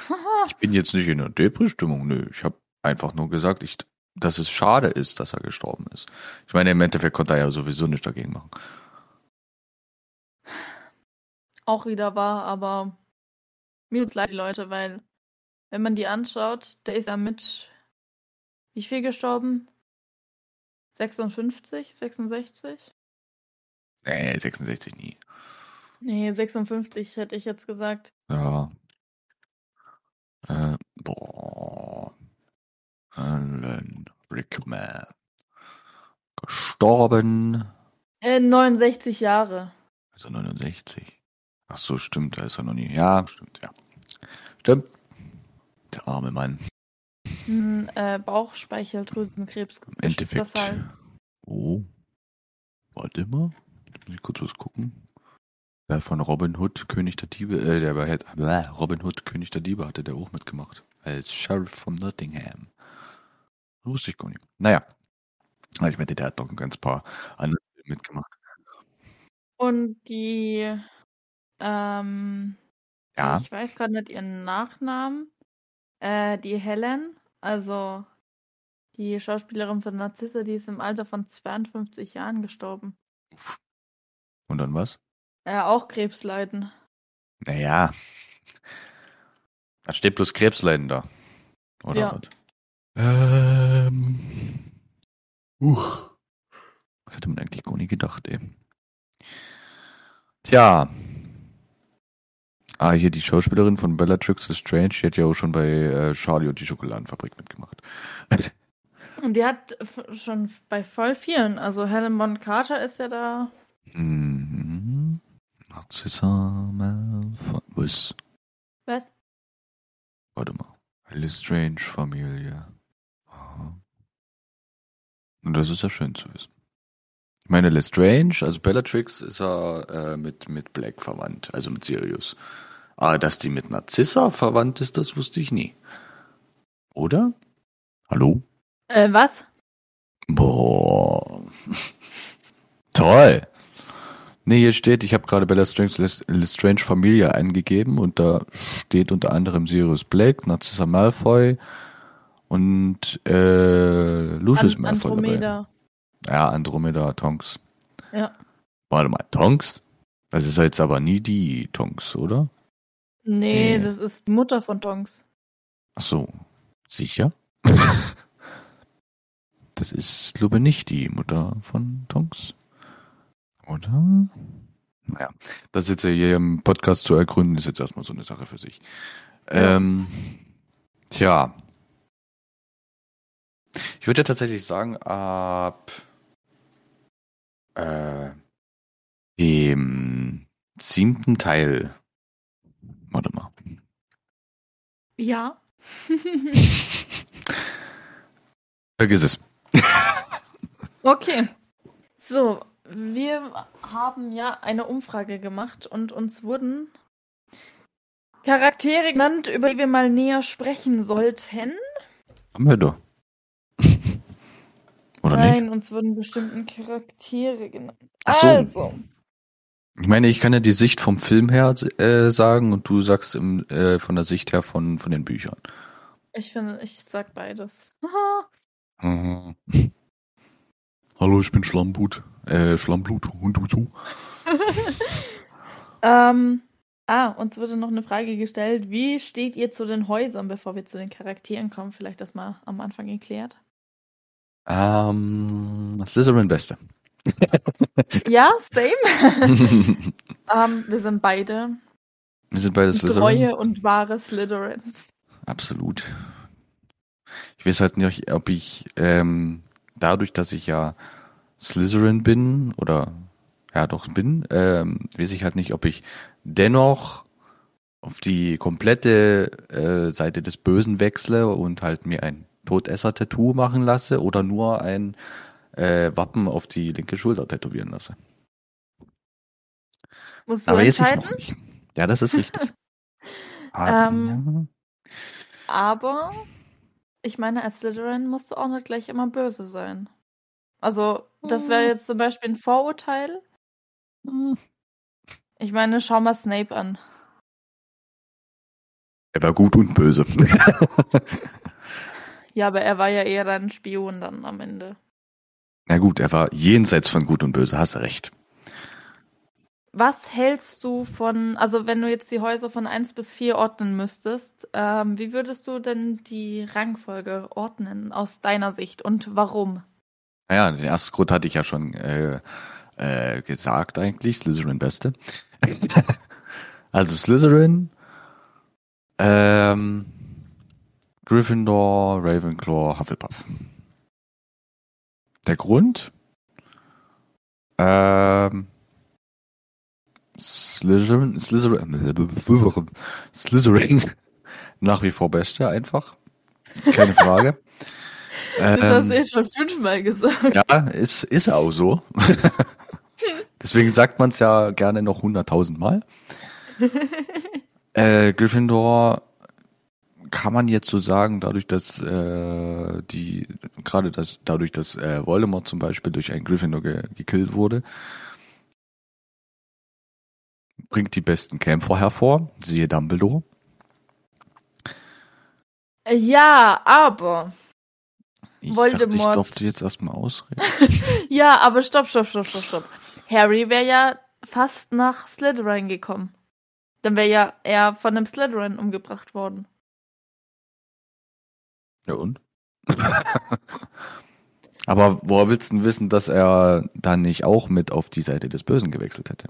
A: Ich bin jetzt nicht in einer Depri-Stimmung, nö. Ich habe einfach nur gesagt, ich, dass es schade ist, dass er gestorben ist. Ich meine, im Endeffekt konnte er ja sowieso nichts dagegen machen.
B: auch wieder wahr, aber mir tut's leid, die Leute, weil wenn man die anschaut, der ist ja mit wie viel gestorben? 56, 66?
A: Nee, 66 nie.
B: Nee, 56 hätte ich jetzt gesagt.
A: Ja. Äh, boah. Alan Rickman. Gestorben.
B: Äh, 69 Jahre.
A: Also 69. Ach so, stimmt, da ist er noch nie. Ja, stimmt, ja. Stimmt. Der arme Mann.
B: Hm, äh, Bauchspeicheldrüsenkrebs.
A: Im Endeffekt.
B: Deshalb.
A: Oh. Warte mal. Jetzt muss ich kurz was gucken. Wer von Robin Hood, König der Diebe, äh, der war halt, bäh, Robin Hood, König der Diebe, hatte der auch mitgemacht. Als Sheriff von Nottingham. Wusste ich gar nicht. Naja. Ich wette, der hat doch ein ganz paar andere mitgemacht.
B: Und die, ähm,
A: Ja.
B: ich weiß gerade nicht ihren Nachnamen. Äh, die Helen, also die Schauspielerin von Narzissa, die ist im Alter von 52 Jahren gestorben.
A: Und dann was?
B: Äh, auch Krebsleiden.
A: Naja. Da steht bloß Krebsleiden da. Oder
B: Ja.
A: was? Ähm. Uch. Was hätte man eigentlich gar nicht gedacht, ey. Tja. Ah, hier die Schauspielerin von Bellatrix Strange, die hat ja auch schon bei äh, Charlie und die Schokoladenfabrik mitgemacht.
B: Und die hat schon bei voll vielen, also Helen Bon Carter ist ja da.
A: Mhm. Narcissa Malfoy. Was?
B: Was?
A: Warte mal. Lestrange Familie. Und das ist ja schön zu wissen. Ich meine, Lestrange, also Bellatrix ist er äh, mit, mit Black verwandt, also mit Sirius. Aber dass die mit Narcissa verwandt ist, das wusste ich nie. Oder? Hallo?
B: Äh, was?
A: Boah. Toll. Nee, hier steht, ich habe gerade Bella Strange, Lestrange Familie eingegeben und da steht unter anderem Sirius Black, Narcissa Malfoy und äh, Lucius
B: An
A: Malfoy dabei.
B: Andromeda.
A: Ja, Andromeda, Tonks.
B: Ja.
A: Warte mal, Tonks? Das ist jetzt aber nie die Tonks, oder?
B: Nee,
A: Nee.
B: das ist die Mutter von Tonks.
A: Ach so, sicher? das ist, glaube ich, nicht die Mutter von Tonks. Oder? Naja, das jetzt ja hier im Podcast zu ergründen, ist jetzt erstmal so eine Sache für sich. Ähm, tja. Ich würde ja tatsächlich sagen, ab äh, dem siebten Teil. Warte mal.
B: Ja.
A: Vergiss es.
B: Okay. So, wir haben ja eine Umfrage gemacht und uns wurden Charaktere genannt, über die wir mal näher sprechen sollten.
A: Haben wir doch. Oder
B: Nein,
A: nicht?
B: uns wurden bestimmten Charaktere genannt.
A: Ach so.
B: Also,
A: Ich meine, ich kann ja die Sicht vom Film her äh, sagen und du sagst im, äh, von der Sicht her von, von den Büchern.
B: ich finde, ich sag beides.
A: Mhm. Hallo, ich bin Schlammblut. Äh, Schlammblut. Und du so?
B: ähm, ah, uns wurde noch eine Frage gestellt. Wie steht ihr zu den Häusern, bevor wir zu den Charakteren kommen? Vielleicht das mal am Anfang geklärt.
A: Ähm, Slytherin Beste.
B: Ja, same. ähm, wir sind beide
A: Wir sind beide Slytherin.
B: treue und wahre Slytherins.
A: Absolut. Ich weiß halt nicht, ob ich ähm, dadurch, dass ich ja Slytherin bin oder ja doch bin, ähm, weiß ich halt nicht, ob ich dennoch auf die komplette äh, Seite des Bösen wechsle und halt mir ein Todesser-Tattoo machen lasse oder nur ein äh, Wappen auf die linke Schulter tätowieren lasse.
B: Musst du
A: Aber jetzt ich
B: entscheiden?
A: noch nicht. Ja, das ist richtig. Ah,
B: Ähm, Aber ich meine, als Slytherin musst du auch nicht gleich immer böse sein. Also, das wäre jetzt zum Beispiel ein Vorurteil. Ich meine, schau mal Snape an.
A: Er war gut und böse.
B: Ja, aber er war ja eher ein Spion dann am Ende.
A: Na gut, er war jenseits von gut und böse, hast du recht.
B: Was hältst du von, also wenn du jetzt die Häuser von 1 bis 4 ordnen müsstest, ähm, wie würdest du denn die Rangfolge ordnen aus deiner Sicht und warum?
A: Naja, den ersten Grund hatte ich ja schon äh, äh, gesagt eigentlich, Slytherin Beste. also Slytherin, ähm, Gryffindor, Ravenclaw, Hufflepuff. Der Grund? Ähm, Slytherin, Slytherin, Slytherin, nach wie vor Beste einfach. Keine Frage.
B: Das hast
A: Ähm,
B: du eh schon fünfmal gesagt.
A: ja, ist, ist auch so. Deswegen sagt man es ja gerne noch hunderttausend Mal. Äh, Gryffindor kann man jetzt so sagen, dadurch, dass äh, die, gerade das, dadurch, dass äh, Voldemort zum Beispiel durch einen Gryffindor ge gekillt wurde, bringt die besten Kämpfer hervor, siehe Dumbledore.
B: Ja, aber.
A: Ich
B: Voldemort.
A: dachte, ich durfte jetzt erstmal ausreden.
B: Ja, aber stopp, stopp, stopp, stopp, stopp. Harry wäre ja fast nach Slytherin gekommen. Dann wäre ja er von einem Slytherin umgebracht worden.
A: Ja und? Aber woher willst du denn wissen, dass er dann nicht auch mit auf die Seite des Bösen gewechselt hätte?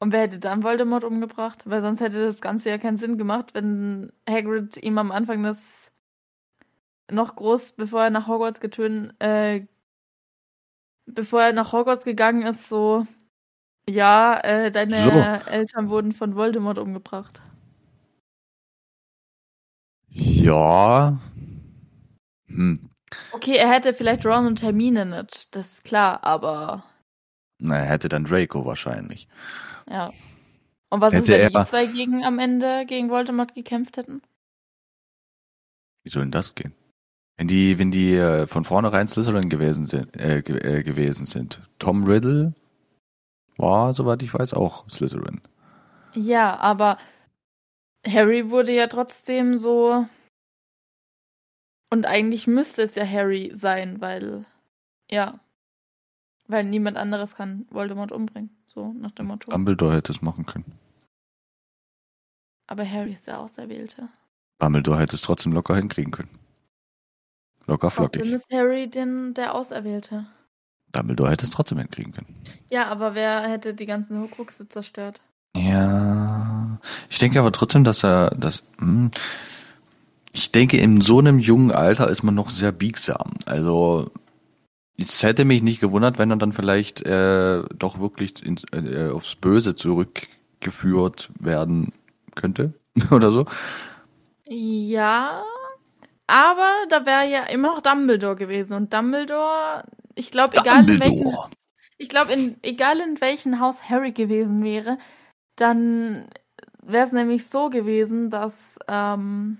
B: Und wer hätte dann Voldemort umgebracht? Weil sonst hätte das Ganze ja keinen Sinn gemacht, wenn Hagrid ihm am Anfang das noch groß, bevor er nach Hogwarts getönt, äh, bevor er nach Hogwarts gegangen ist, so, ja, äh, deine
A: So.
B: Eltern wurden von Voldemort umgebracht.
A: Ja. Hm.
B: Okay, er hätte vielleicht Ron und Hermine nicht, das ist klar, aber
A: Na, er hätte dann Draco wahrscheinlich.
B: ja. Und was ist,
A: Hätte
B: wenn die zwei gegen am Ende gegen Voldemort gekämpft hätten?
A: Wie soll denn das gehen? Wenn die, wenn die äh, von vornherein Slytherin gewesen sind, äh, ge äh, gewesen sind. Tom Riddle war, soweit ich weiß, auch Slytherin.
B: Ja, aber Harry wurde ja trotzdem so. Und eigentlich müsste es ja Harry sein, weil. Ja. Weil niemand anderes kann Voldemort umbringen. So nach dem Motto.
A: Dumbledore hätte es machen können.
B: Aber Harry ist der Auserwählte.
A: Dumbledore hätte es trotzdem locker hinkriegen können. Locker
B: Trotzdem
A: flockig.
B: ist Harry den, der Auserwählte.
A: Dumbledore hätte es trotzdem hinkriegen können.
B: Ja, aber wer hätte die ganzen Horcruxe zerstört?
A: Ja, ich denke aber trotzdem, dass er das. Hm, ich denke, in so einem jungen Alter ist man noch sehr biegsam. Also es hätte mich nicht gewundert, wenn er dann vielleicht äh, doch wirklich ins, äh, aufs Böse zurückgeführt werden könnte oder so.
B: Ja, Aber da wäre ja immer noch Dumbledore gewesen. Und Dumbledore, ich glaube, egal in
A: Dumbledore.
B: ich glaube, in, egal in welchem Haus Harry gewesen wäre, dann wäre es nämlich so gewesen, dass ähm,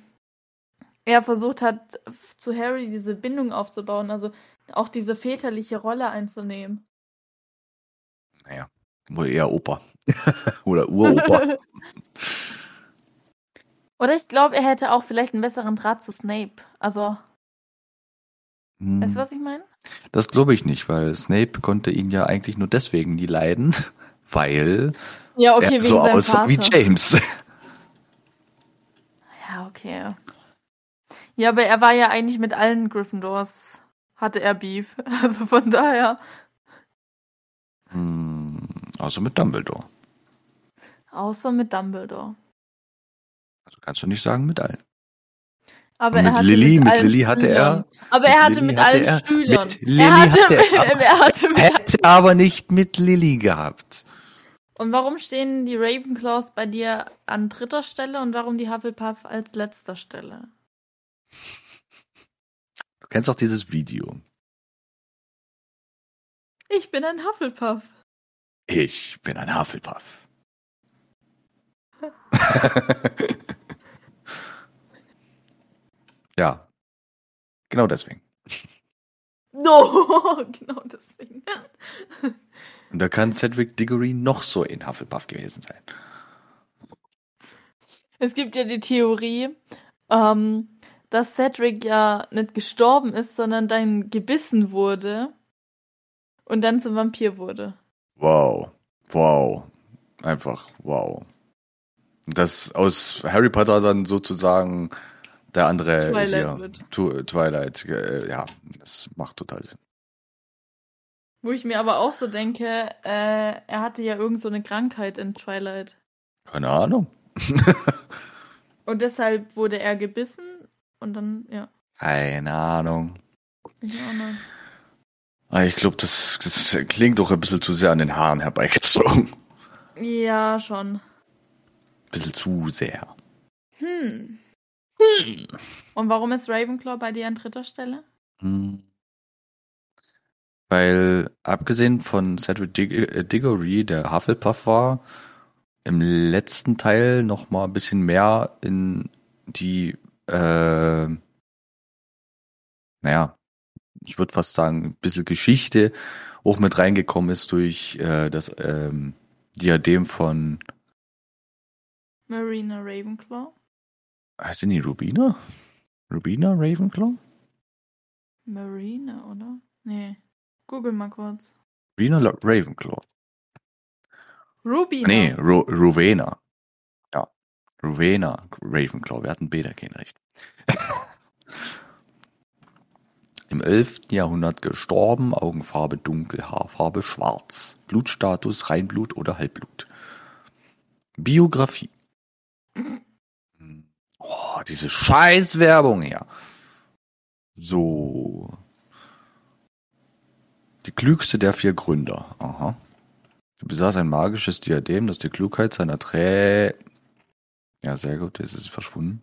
B: er versucht hat, zu Harry diese Bindung aufzubauen, also auch diese väterliche Rolle einzunehmen.
A: Naja, wohl eher Opa. Oder Uropa.
B: Oder ich glaube, er hätte auch vielleicht einen besseren Draht zu Snape. Also,
A: Hm,
B: weißt du, was ich meine?
A: Das glaube ich nicht, weil Snape konnte ihn ja eigentlich nur deswegen nie leiden, weil
B: Ja, okay,
A: er
B: wegen
A: so aussah wie James.
B: Ja, okay. Ja, aber er war ja eigentlich mit allen Gryffindors, hatte er Beef. Also von daher,
A: Hm, außer mit Dumbledore.
B: außer mit Dumbledore.
A: Also kannst du nicht sagen mit allen.
B: Aber er
A: mit Lilly- mit Lilly hatte er-.
B: Aber er hatte mit allen
A: er-
B: Schülern. er hatte,
A: er-
B: er hatte
A: aber nicht mit Lilly gehabt.
B: Und warum stehen die Ravenclaws bei dir an dritter Stelle und warum die Hufflepuff als letzter Stelle?
A: Du kennst doch dieses Video.
B: Ich bin ein Hufflepuff.
A: Ich bin ein Hufflepuff. ja. Genau deswegen.
B: No, genau deswegen.
A: Und da kann Cedric Diggory noch so ein Hufflepuff gewesen sein.
B: Es gibt ja die Theorie, ähm, dass Cedric ja nicht gestorben ist, sondern dann gebissen wurde und dann zum Vampir wurde.
A: Wow. Wow. Einfach wow. Das aus Harry Potter dann sozusagen der andere
B: Twilight
A: hier. Tu- Twilight, äh, ja, das macht total Sinn.
B: Wo ich mir aber auch so denke, äh, er hatte ja irgend so eine Krankheit in Twilight.
A: Keine Ahnung.
B: Und deshalb wurde er gebissen und dann, ja.
A: Keine Ahnung.
B: Ich auch.
A: Ah, Ich glaube, das, das klingt doch ein bisschen zu sehr an den Haaren herbeigezogen.
B: Ja, schon.
A: Ein bisschen zu sehr.
B: Hm. Und warum ist Ravenclaw bei dir an dritter Stelle?
A: Hm. Weil, abgesehen von Cedric Dig äh, Diggory, der Hufflepuff war, im letzten Teil noch mal ein bisschen mehr in die, äh, naja, ich würde fast sagen, ein bisschen Geschichte auch mit reingekommen ist durch äh, das ähm, Diadem von,
B: Marina Ravenclaw?
A: Heißt denn die Rubina? Rubina Ravenclaw?
B: Marina, oder? Nee. Google mal kurz.
A: Rubina La- Ravenclaw.
B: Rubina.
A: Nee, Ro Rowena. Ja. Rowena Ravenclaw. Wir hatten Beta kein Recht. Im 11. Jahrhundert gestorben, Augenfarbe dunkel, Haarfarbe schwarz. Blutstatus Reinblut oder Halbblut. Biografie. Diese Scheißwerbung her. So. Die klügste der vier Gründer. Aha. Er besaß ein magisches Diadem, das die Klugheit seiner Trä... Ja, sehr gut, jetzt ist es verschwunden.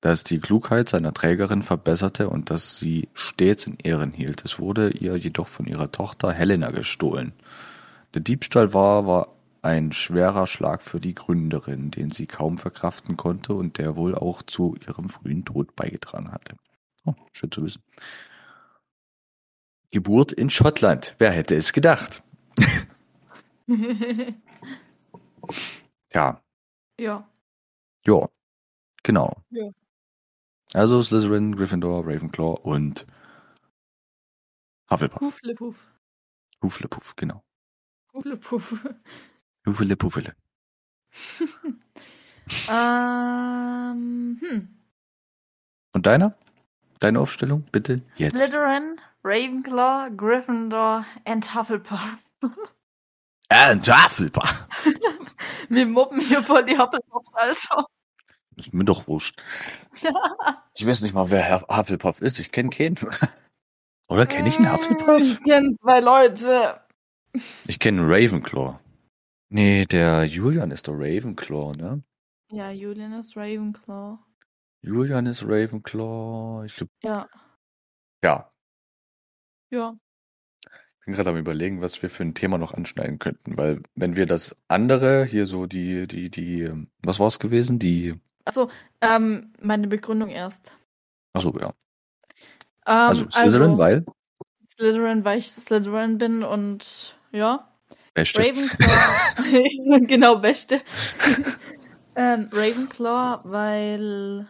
A: Das die Klugheit seiner Trägerin verbesserte und das sie stets in Ehren hielt. Es wurde ihr jedoch von ihrer Tochter Helena gestohlen. Der Diebstahl war, war ein schwerer Schlag für die Gründerin, den sie kaum verkraften konnte und der wohl auch zu ihrem frühen Tod beigetragen hatte. Oh, schön zu wissen. Geburt in Schottland. Wer hätte es gedacht? Ja,
B: ja.
A: ja, genau.
B: Ja.
A: Also Slytherin, Gryffindor, Ravenclaw und Hufflepuff.
B: Hufflepuff.
A: Hufflepuff, genau.
B: Hufflepuff.
A: Huffele Puffele.
B: ähm, hm.
A: Und deiner? Deine Aufstellung, bitte? Jetzt.
B: Slytherin, Ravenclaw, Gryffindor and Hufflepuff.
A: Äh, ein Hufflepuff.
B: Wir mobben hier voll die Hufflepuffs, Alter.
A: Ist mir doch wurscht. Ich weiß nicht mal, wer Herr Hufflepuff ist. Ich kenne keinen. Oder kenne ich einen Hufflepuff?
B: Ich kenne zwei Leute.
A: Ich kenne einen Ravenclaw. Nee, der Julian ist doch Ravenclaw, ne?
B: Ja, Julian ist Ravenclaw.
A: Julian ist Ravenclaw. Ich glaube,
B: Ja.
A: ja.
B: Ja.
A: Ich bin gerade am überlegen, was wir für ein Thema noch anschneiden könnten, weil wenn wir das andere hier so die, die, die, ähm, was war es gewesen? Die,
B: Achso, ähm, meine Begründung erst.
A: achso, ja.
B: Ähm,
A: Also Slytherin, weil
B: Slytherin, weil ich Slytherin bin und ja.
A: Beste.
B: Ravenclaw. genau, beste. ähm, Ravenclaw, weil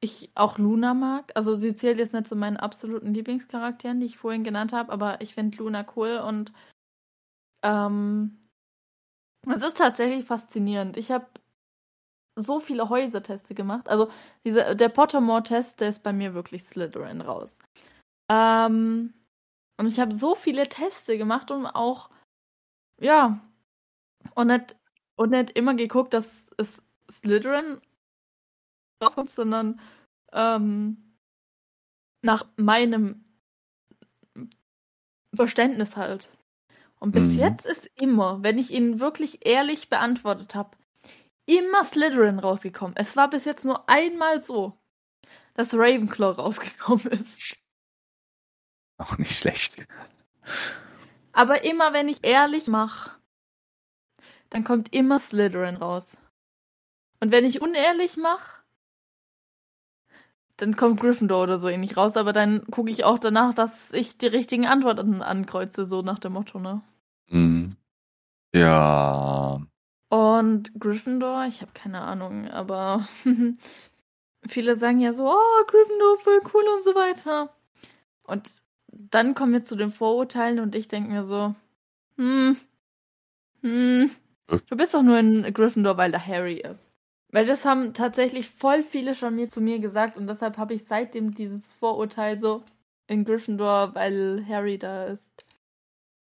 B: ich auch Luna mag. Also sie zählt jetzt nicht zu meinen absoluten Lieblingscharakteren, die ich vorhin genannt habe, aber ich finde Luna cool und ähm, es ist tatsächlich faszinierend. Ich habe so viele Häuserteste gemacht. Also diese, der Pottermore-Test, der ist bei mir wirklich Slytherin raus. Ähm, und ich habe so viele Teste gemacht und auch, ja, und nicht, und nicht immer geguckt, dass es Slytherin rauskommt, sondern ähm, nach meinem Verständnis halt. Und bis
A: Mhm.
B: jetzt ist immer, wenn ich ihn wirklich ehrlich beantwortet habe, immer Slytherin rausgekommen. Es war bis jetzt nur einmal so, dass Ravenclaw rausgekommen ist.
A: Auch nicht schlecht.
B: Aber immer wenn ich ehrlich mache, dann kommt immer Slytherin raus. Und wenn ich unehrlich mache, dann kommt Gryffindor oder so ähnlich raus. Aber dann gucke ich auch danach, dass ich die richtigen Antworten ankreuze, so nach dem Motto, ne?
A: Mhm. Ja.
B: Und Gryffindor, ich habe keine Ahnung, aber viele sagen ja so, oh, Gryffindor, voll cool und so weiter. Und dann kommen wir zu den Vorurteilen und ich denke mir so, hm, hm, du bist doch nur in Gryffindor, weil da Harry ist. Weil das haben tatsächlich voll viele schon mir zu mir gesagt und deshalb habe ich seitdem dieses Vorurteil so in Gryffindor, weil Harry da ist.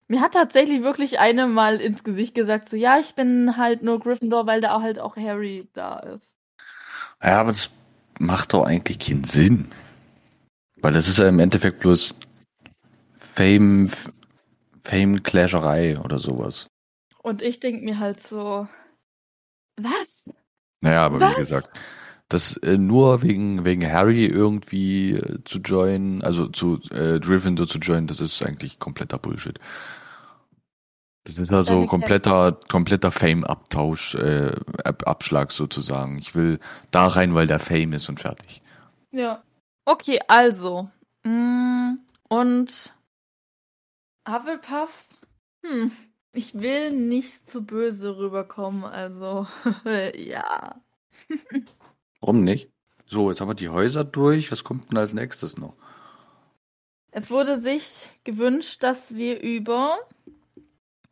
B: Mir hat tatsächlich wirklich eine mal ins Gesicht gesagt, so ja, ich bin halt nur Gryffindor, weil da halt auch Harry da ist.
A: Ja, aber das macht doch eigentlich keinen Sinn. Weil das ist ja im Endeffekt bloß Fame, Fame-Clasherei oder sowas.
B: Und ich denke mir halt so, was?
A: Naja, aber
B: Was?
A: wie gesagt, das äh, nur wegen, wegen Harry irgendwie äh, zu joinen, also zu äh, Gryffindor zu joinen, das ist eigentlich kompletter Bullshit. Das ist also
B: Deine
A: kompletter, kompletter Fame-Abtausch, äh, Ab Abschlag sozusagen. Ich will da rein, weil der Fame ist und fertig.
B: Ja. Okay, also. Mm, Und Hufflepuff? Hm. Ich will nicht zu böse rüberkommen, also ja.
A: Warum nicht? So, jetzt haben wir die Häuser durch. Was kommt denn als nächstes noch?
B: Es wurde sich gewünscht, dass wir über,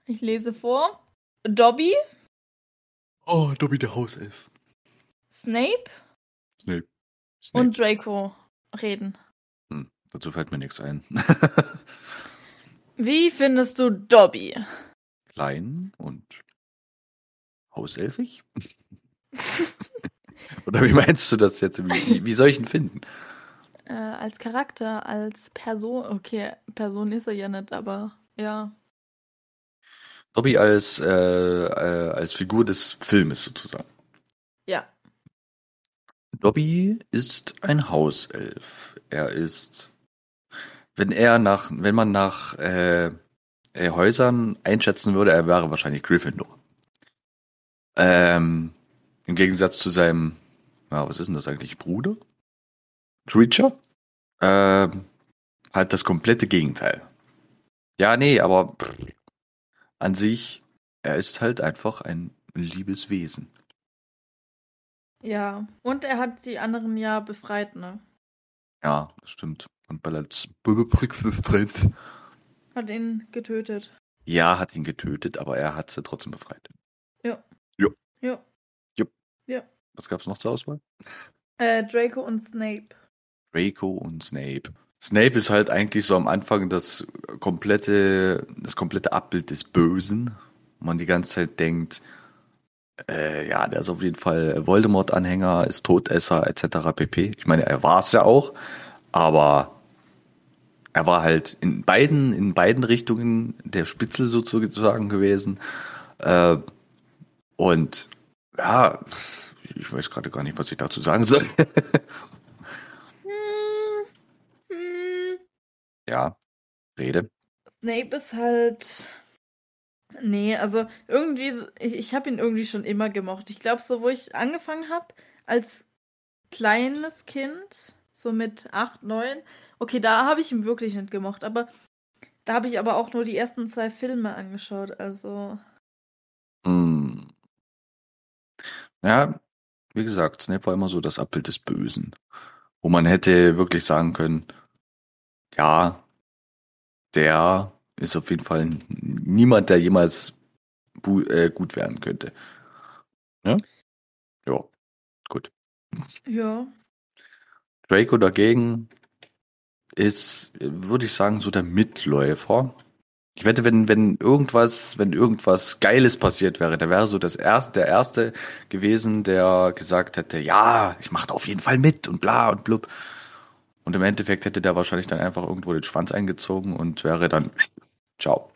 B: ich lese vor, Dobby,
A: Oh, Dobby der Hauself.
B: Snape
A: Snape.
B: und Draco reden.
A: Hm, dazu fällt mir nichts ein.
B: Wie findest du Dobby?
A: Klein und hauselfig? Oder wie meinst du das jetzt? Wie, wie soll ich ihn finden?
B: Äh, als Charakter, als Person, okay, Person ist er ja nicht, aber ja.
A: Dobby als, äh, äh, als Figur des Filmes sozusagen.
B: Ja.
A: Dobby ist ein Hauself. Er ist, wenn er nach, wenn man nach äh, äh, Häusern einschätzen würde, er wäre wahrscheinlich Gryffindor. Ähm, Im Gegensatz zu seinem, ja, was ist denn das eigentlich, Bruder? Creature? Ähm, halt das komplette Gegenteil. Ja, nee, aber pff, an sich, er ist halt einfach ein liebes Wesen.
B: Ja. Und er hat die anderen ja befreit, ne?
A: Ja, das stimmt. Und weil er das Bürgerkriegsdistrikt
B: Hat ihn getötet.
A: Ja, hat ihn getötet, aber er hat sie trotzdem befreit.
B: Ja.
A: Was gab's noch zur Auswahl?
B: Äh, Draco und Snape.
A: Draco und Snape. Snape ist halt eigentlich so am Anfang das komplette, das komplette Abbild des Bösen. wo Man die ganze Zeit denkt, äh, ja, der ist auf jeden Fall Voldemort-Anhänger, ist Todesser etc. pp. Ich meine, er war es ja auch, aber er war halt in beiden, in beiden Richtungen der Spitzel sozusagen gewesen. Äh, und ja, ich weiß gerade gar nicht, was ich dazu sagen soll. Ja, rede.
B: Snape ist halt. Nee, also irgendwie, ich, ich habe ihn irgendwie schon immer gemocht. Ich glaube, so wo ich angefangen habe, als kleines Kind, so mit 8, 9, okay, da habe ich ihn wirklich nicht gemocht, aber da habe ich aber auch nur die ersten zwei Filme angeschaut, also.
A: Hm. Ja, wie gesagt, Snape war immer so das Abbild des Bösen. Wo man hätte wirklich sagen können, ja, der ist auf jeden Fall niemand, der jemals äh, gut werden könnte. Ja? Ja, gut.
B: Ja.
A: Draco dagegen ist, würde ich sagen, so der Mitläufer. Ich wette, wenn, wenn irgendwas, wenn irgendwas Geiles passiert wäre, der wäre so das erste, der erste gewesen, der gesagt hätte, ja, ich mache da auf jeden Fall mit und bla und blub. Und im Endeffekt hätte der wahrscheinlich dann einfach irgendwo den Schwanz eingezogen und wäre dann ciao.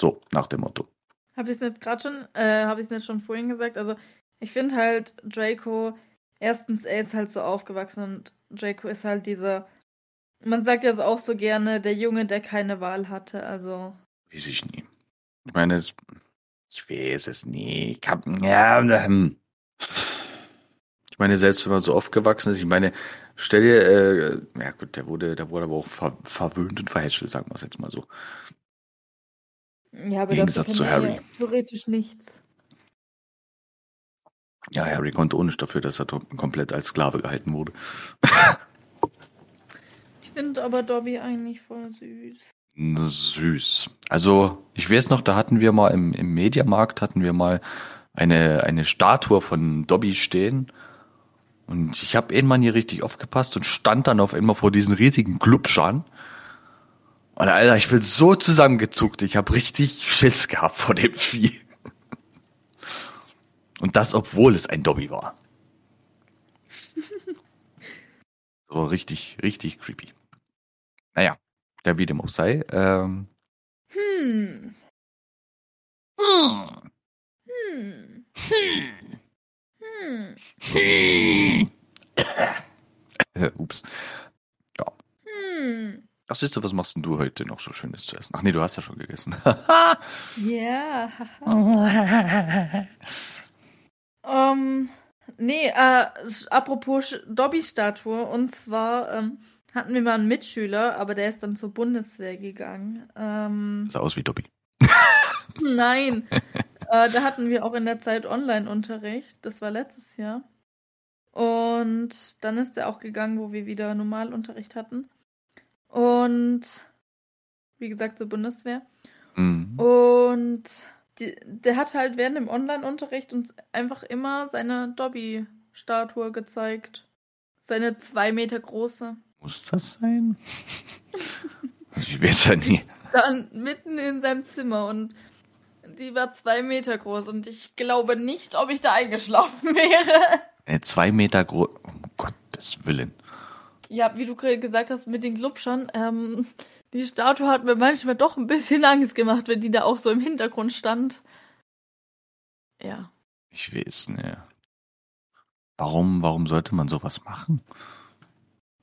A: So, nach dem Motto.
B: Habe ich es nicht gerade schon, äh, habe ich es nicht schon vorhin gesagt? Also, ich finde halt Draco, erstens, er ist halt so aufgewachsen und Draco ist halt dieser, man sagt ja auch so gerne, der Junge, der keine Wahl hatte, also.
A: Weiß ich nie. Ich meine, ich weiß es nie. Ich hab, ja, ähm. Ich meine, selbst wenn man so oft gewachsen ist, ich meine, stell dir, äh, ja gut, der wurde, der wurde aber auch ver, verwöhnt und verhätschelt, sagen wir es jetzt mal so.
B: Ja, aber
A: Im Gegensatz zu Harry.
B: Ja theoretisch nichts.
A: Ja, Harry konnte nicht dafür, dass er komplett als Sklave gehalten wurde.
B: Ich finde aber Dobby eigentlich voll süß.
A: Süß. Also, ich weiß noch, da hatten wir mal im, im Mediamarkt hatten wir mal eine, eine Statue von Dobby stehen. Und ich habe irgendwann hier richtig aufgepasst und stand dann auf einmal vor diesen riesigen Glubschern. Und Alter, ich bin so zusammengezuckt. Ich habe richtig Schiss gehabt vor dem Vieh. Und das, obwohl es ein Dobby war. So richtig, richtig creepy. Naja, der wie sei. Ähm,
B: Hm.
A: hm,
B: Hm. Hm.
A: Äh, ups.
B: Hm.
A: Ach, siehst du, was machst denn du heute noch so Schönes zu essen? Ach nee, du hast ja schon gegessen.
B: Ja. Ähm, nee, äh, apropos Dobby-Statue, und zwar ähm, hatten wir mal einen Mitschüler, aber der ist dann zur Bundeswehr gegangen. Ähm,
A: Sah aus wie Dobby.
B: nein, äh, da hatten wir auch in der Zeit Online-Unterricht, das war letztes Jahr. Und dann ist er auch gegangen, wo wir wieder Normalunterricht hatten. Und wie gesagt, zur Bundeswehr.
A: Mhm.
B: Und die, der hat halt während dem Online-Unterricht uns einfach immer seine Dobby-Statue gezeigt. Seine zwei Meter große.
A: Muss das sein? ich weiß ja nie.
B: Dann mitten in seinem Zimmer und die war zwei Meter groß und ich glaube nicht, ob ich da eingeschlafen wäre.
A: Eine zwei Meter groß. Um Gottes Willen.
B: Ja, wie du gesagt hast mit den Glubschern, ähm, die Statue hat mir manchmal doch ein bisschen Angst gemacht, wenn die da auch so im Hintergrund stand. Ja.
A: Ich weiß nicht. Warum, warum sollte man sowas machen?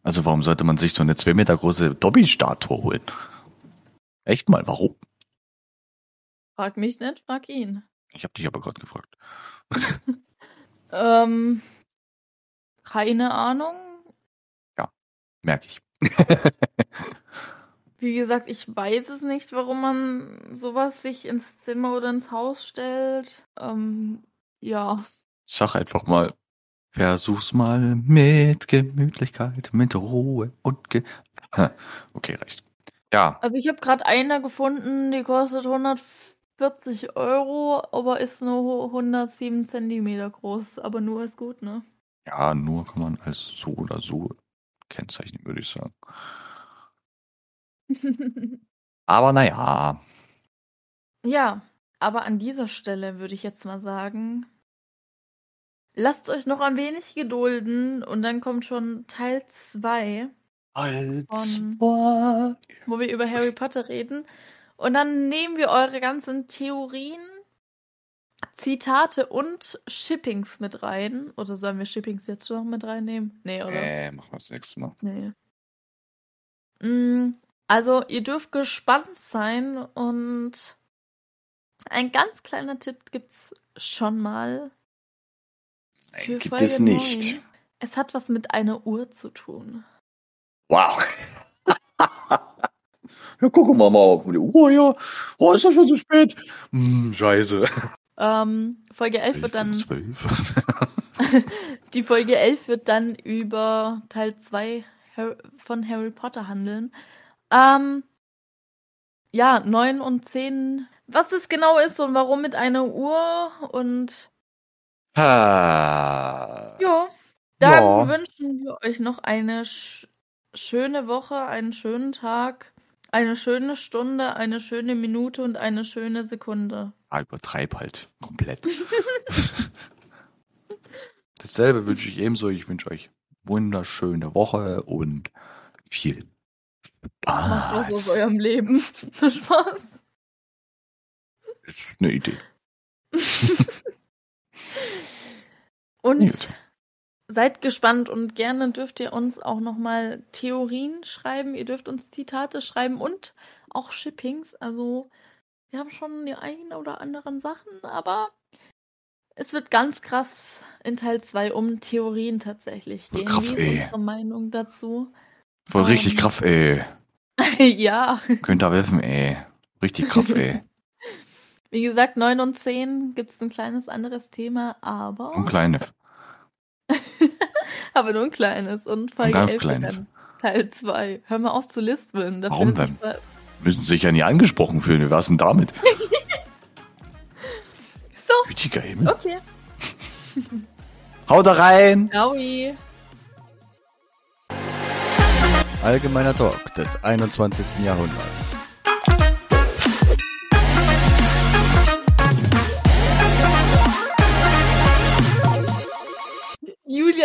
A: Also warum sollte man sich so eine zwei Meter große Dobby-Statue holen? Echt mal, warum?
B: Frag mich nicht, frag ihn.
A: Ich habe dich aber gerade gefragt.
B: Ähm, keine Ahnung.
A: Merke ich.
B: Wie gesagt, ich weiß es nicht, warum man sowas sich ins Zimmer oder ins Haus stellt. Ähm, ja.
A: Sag einfach mal, versuch's mal mit Gemütlichkeit, mit Ruhe und Ge Okay, reicht. Ja,
B: Also ich habe gerade eine gefunden, die kostet 140 Euro, aber ist nur 107 Zentimeter groß. Aber nur ist gut, ne?
A: ja, nur kann man als so oder so kennzeichnen, würde ich sagen. Aber naja,
B: ja, aber an dieser Stelle würde ich jetzt mal sagen, lasst euch noch ein wenig gedulden und dann kommt schon Teil 2.
A: als
B: Von-
A: war
B: wo wir über Harry Potter reden. Und dann nehmen wir eure ganzen Theorien Zitate und Shippings mit rein. Oder sollen wir Shippings jetzt schon noch mit reinnehmen? Nee, oder?
A: Äh, machen wir das nächste Mal.
B: Nee. Mm, Also, ihr dürft gespannt sein und ein ganz kleiner Tipp gibt's schon mal. Für
A: Gibt
B: Folge
A: es nicht.
B: 9. Es hat was mit einer Uhr zu tun.
A: Wow. ja, gucken wir mal auf die Uhr hier. Oh, ist das schon zu spät? Hm, scheiße.
B: Ähm, Folge 11 wird dann, die Folge 11 wird dann über Teil 2 Har- von Harry Potter handeln. Ähm, ja, 9 und 10, was es genau ist und warum mit einer Uhr und
A: Ha.
B: ja, dann
A: Ja.
B: wünschen wir euch noch eine sch schöne Woche, einen schönen Tag, eine schöne Stunde, eine schöne Minute und eine schöne Sekunde.
A: Ah, übertreib halt komplett. Dasselbe wünsche ich ebenso. Ich wünsche euch wunderschöne Woche und viel
B: Macht was aus
A: Spaß.
B: eurem Leben. Spaß.
A: Ist eine Idee.
B: Und
A: Gut.
B: Seid gespannt und gerne dürft ihr uns auch nochmal Theorien schreiben. Ihr dürft uns Zitate schreiben und auch Shippings. Also, wir haben schon die ein oder anderen Sachen, aber es wird ganz krass in Teil 2 um Theorien tatsächlich gehen.
A: Krass,
B: Wie ist unsere Meinung dazu?
A: Voll richtig
B: Ähm.
A: Kraft, ey.
B: ja,
A: Könnt ihr helfen, ey. Richtig Kraft, ey.
B: wie gesagt, 9 und 10 gibt es ein kleines anderes Thema, aber,
A: Und kleine.
B: aber nur ein kleines. Und Folge
A: ganz
B: 11 wird
A: kleines.
B: Teil 2. Hör mal auf zu lispeln. Da
A: Warum
B: sich-
A: Müssen sich ja nie angesprochen fühlen. Wie war's denn damit?
B: So,
A: Gütiger Himmel.
B: okay.
A: Haut da rein!
B: Howie.
C: Allgemeiner Talk des 21. Jahrhunderts.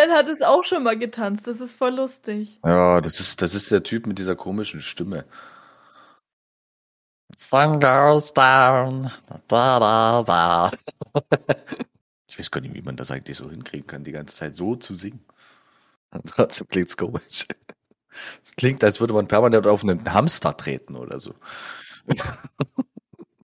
B: Julian hat es auch schon mal getanzt. Das ist voll lustig.
A: Ja, das ist, das ist der Typ mit dieser komischen Stimme.
D: Sun goes down. Da, da, da.
A: Ich weiß gar nicht, wie man das eigentlich so hinkriegen kann, die ganze Zeit so zu singen. Trotzdem klingt's komisch. Es klingt, als würde man permanent auf einen Hamster treten oder so.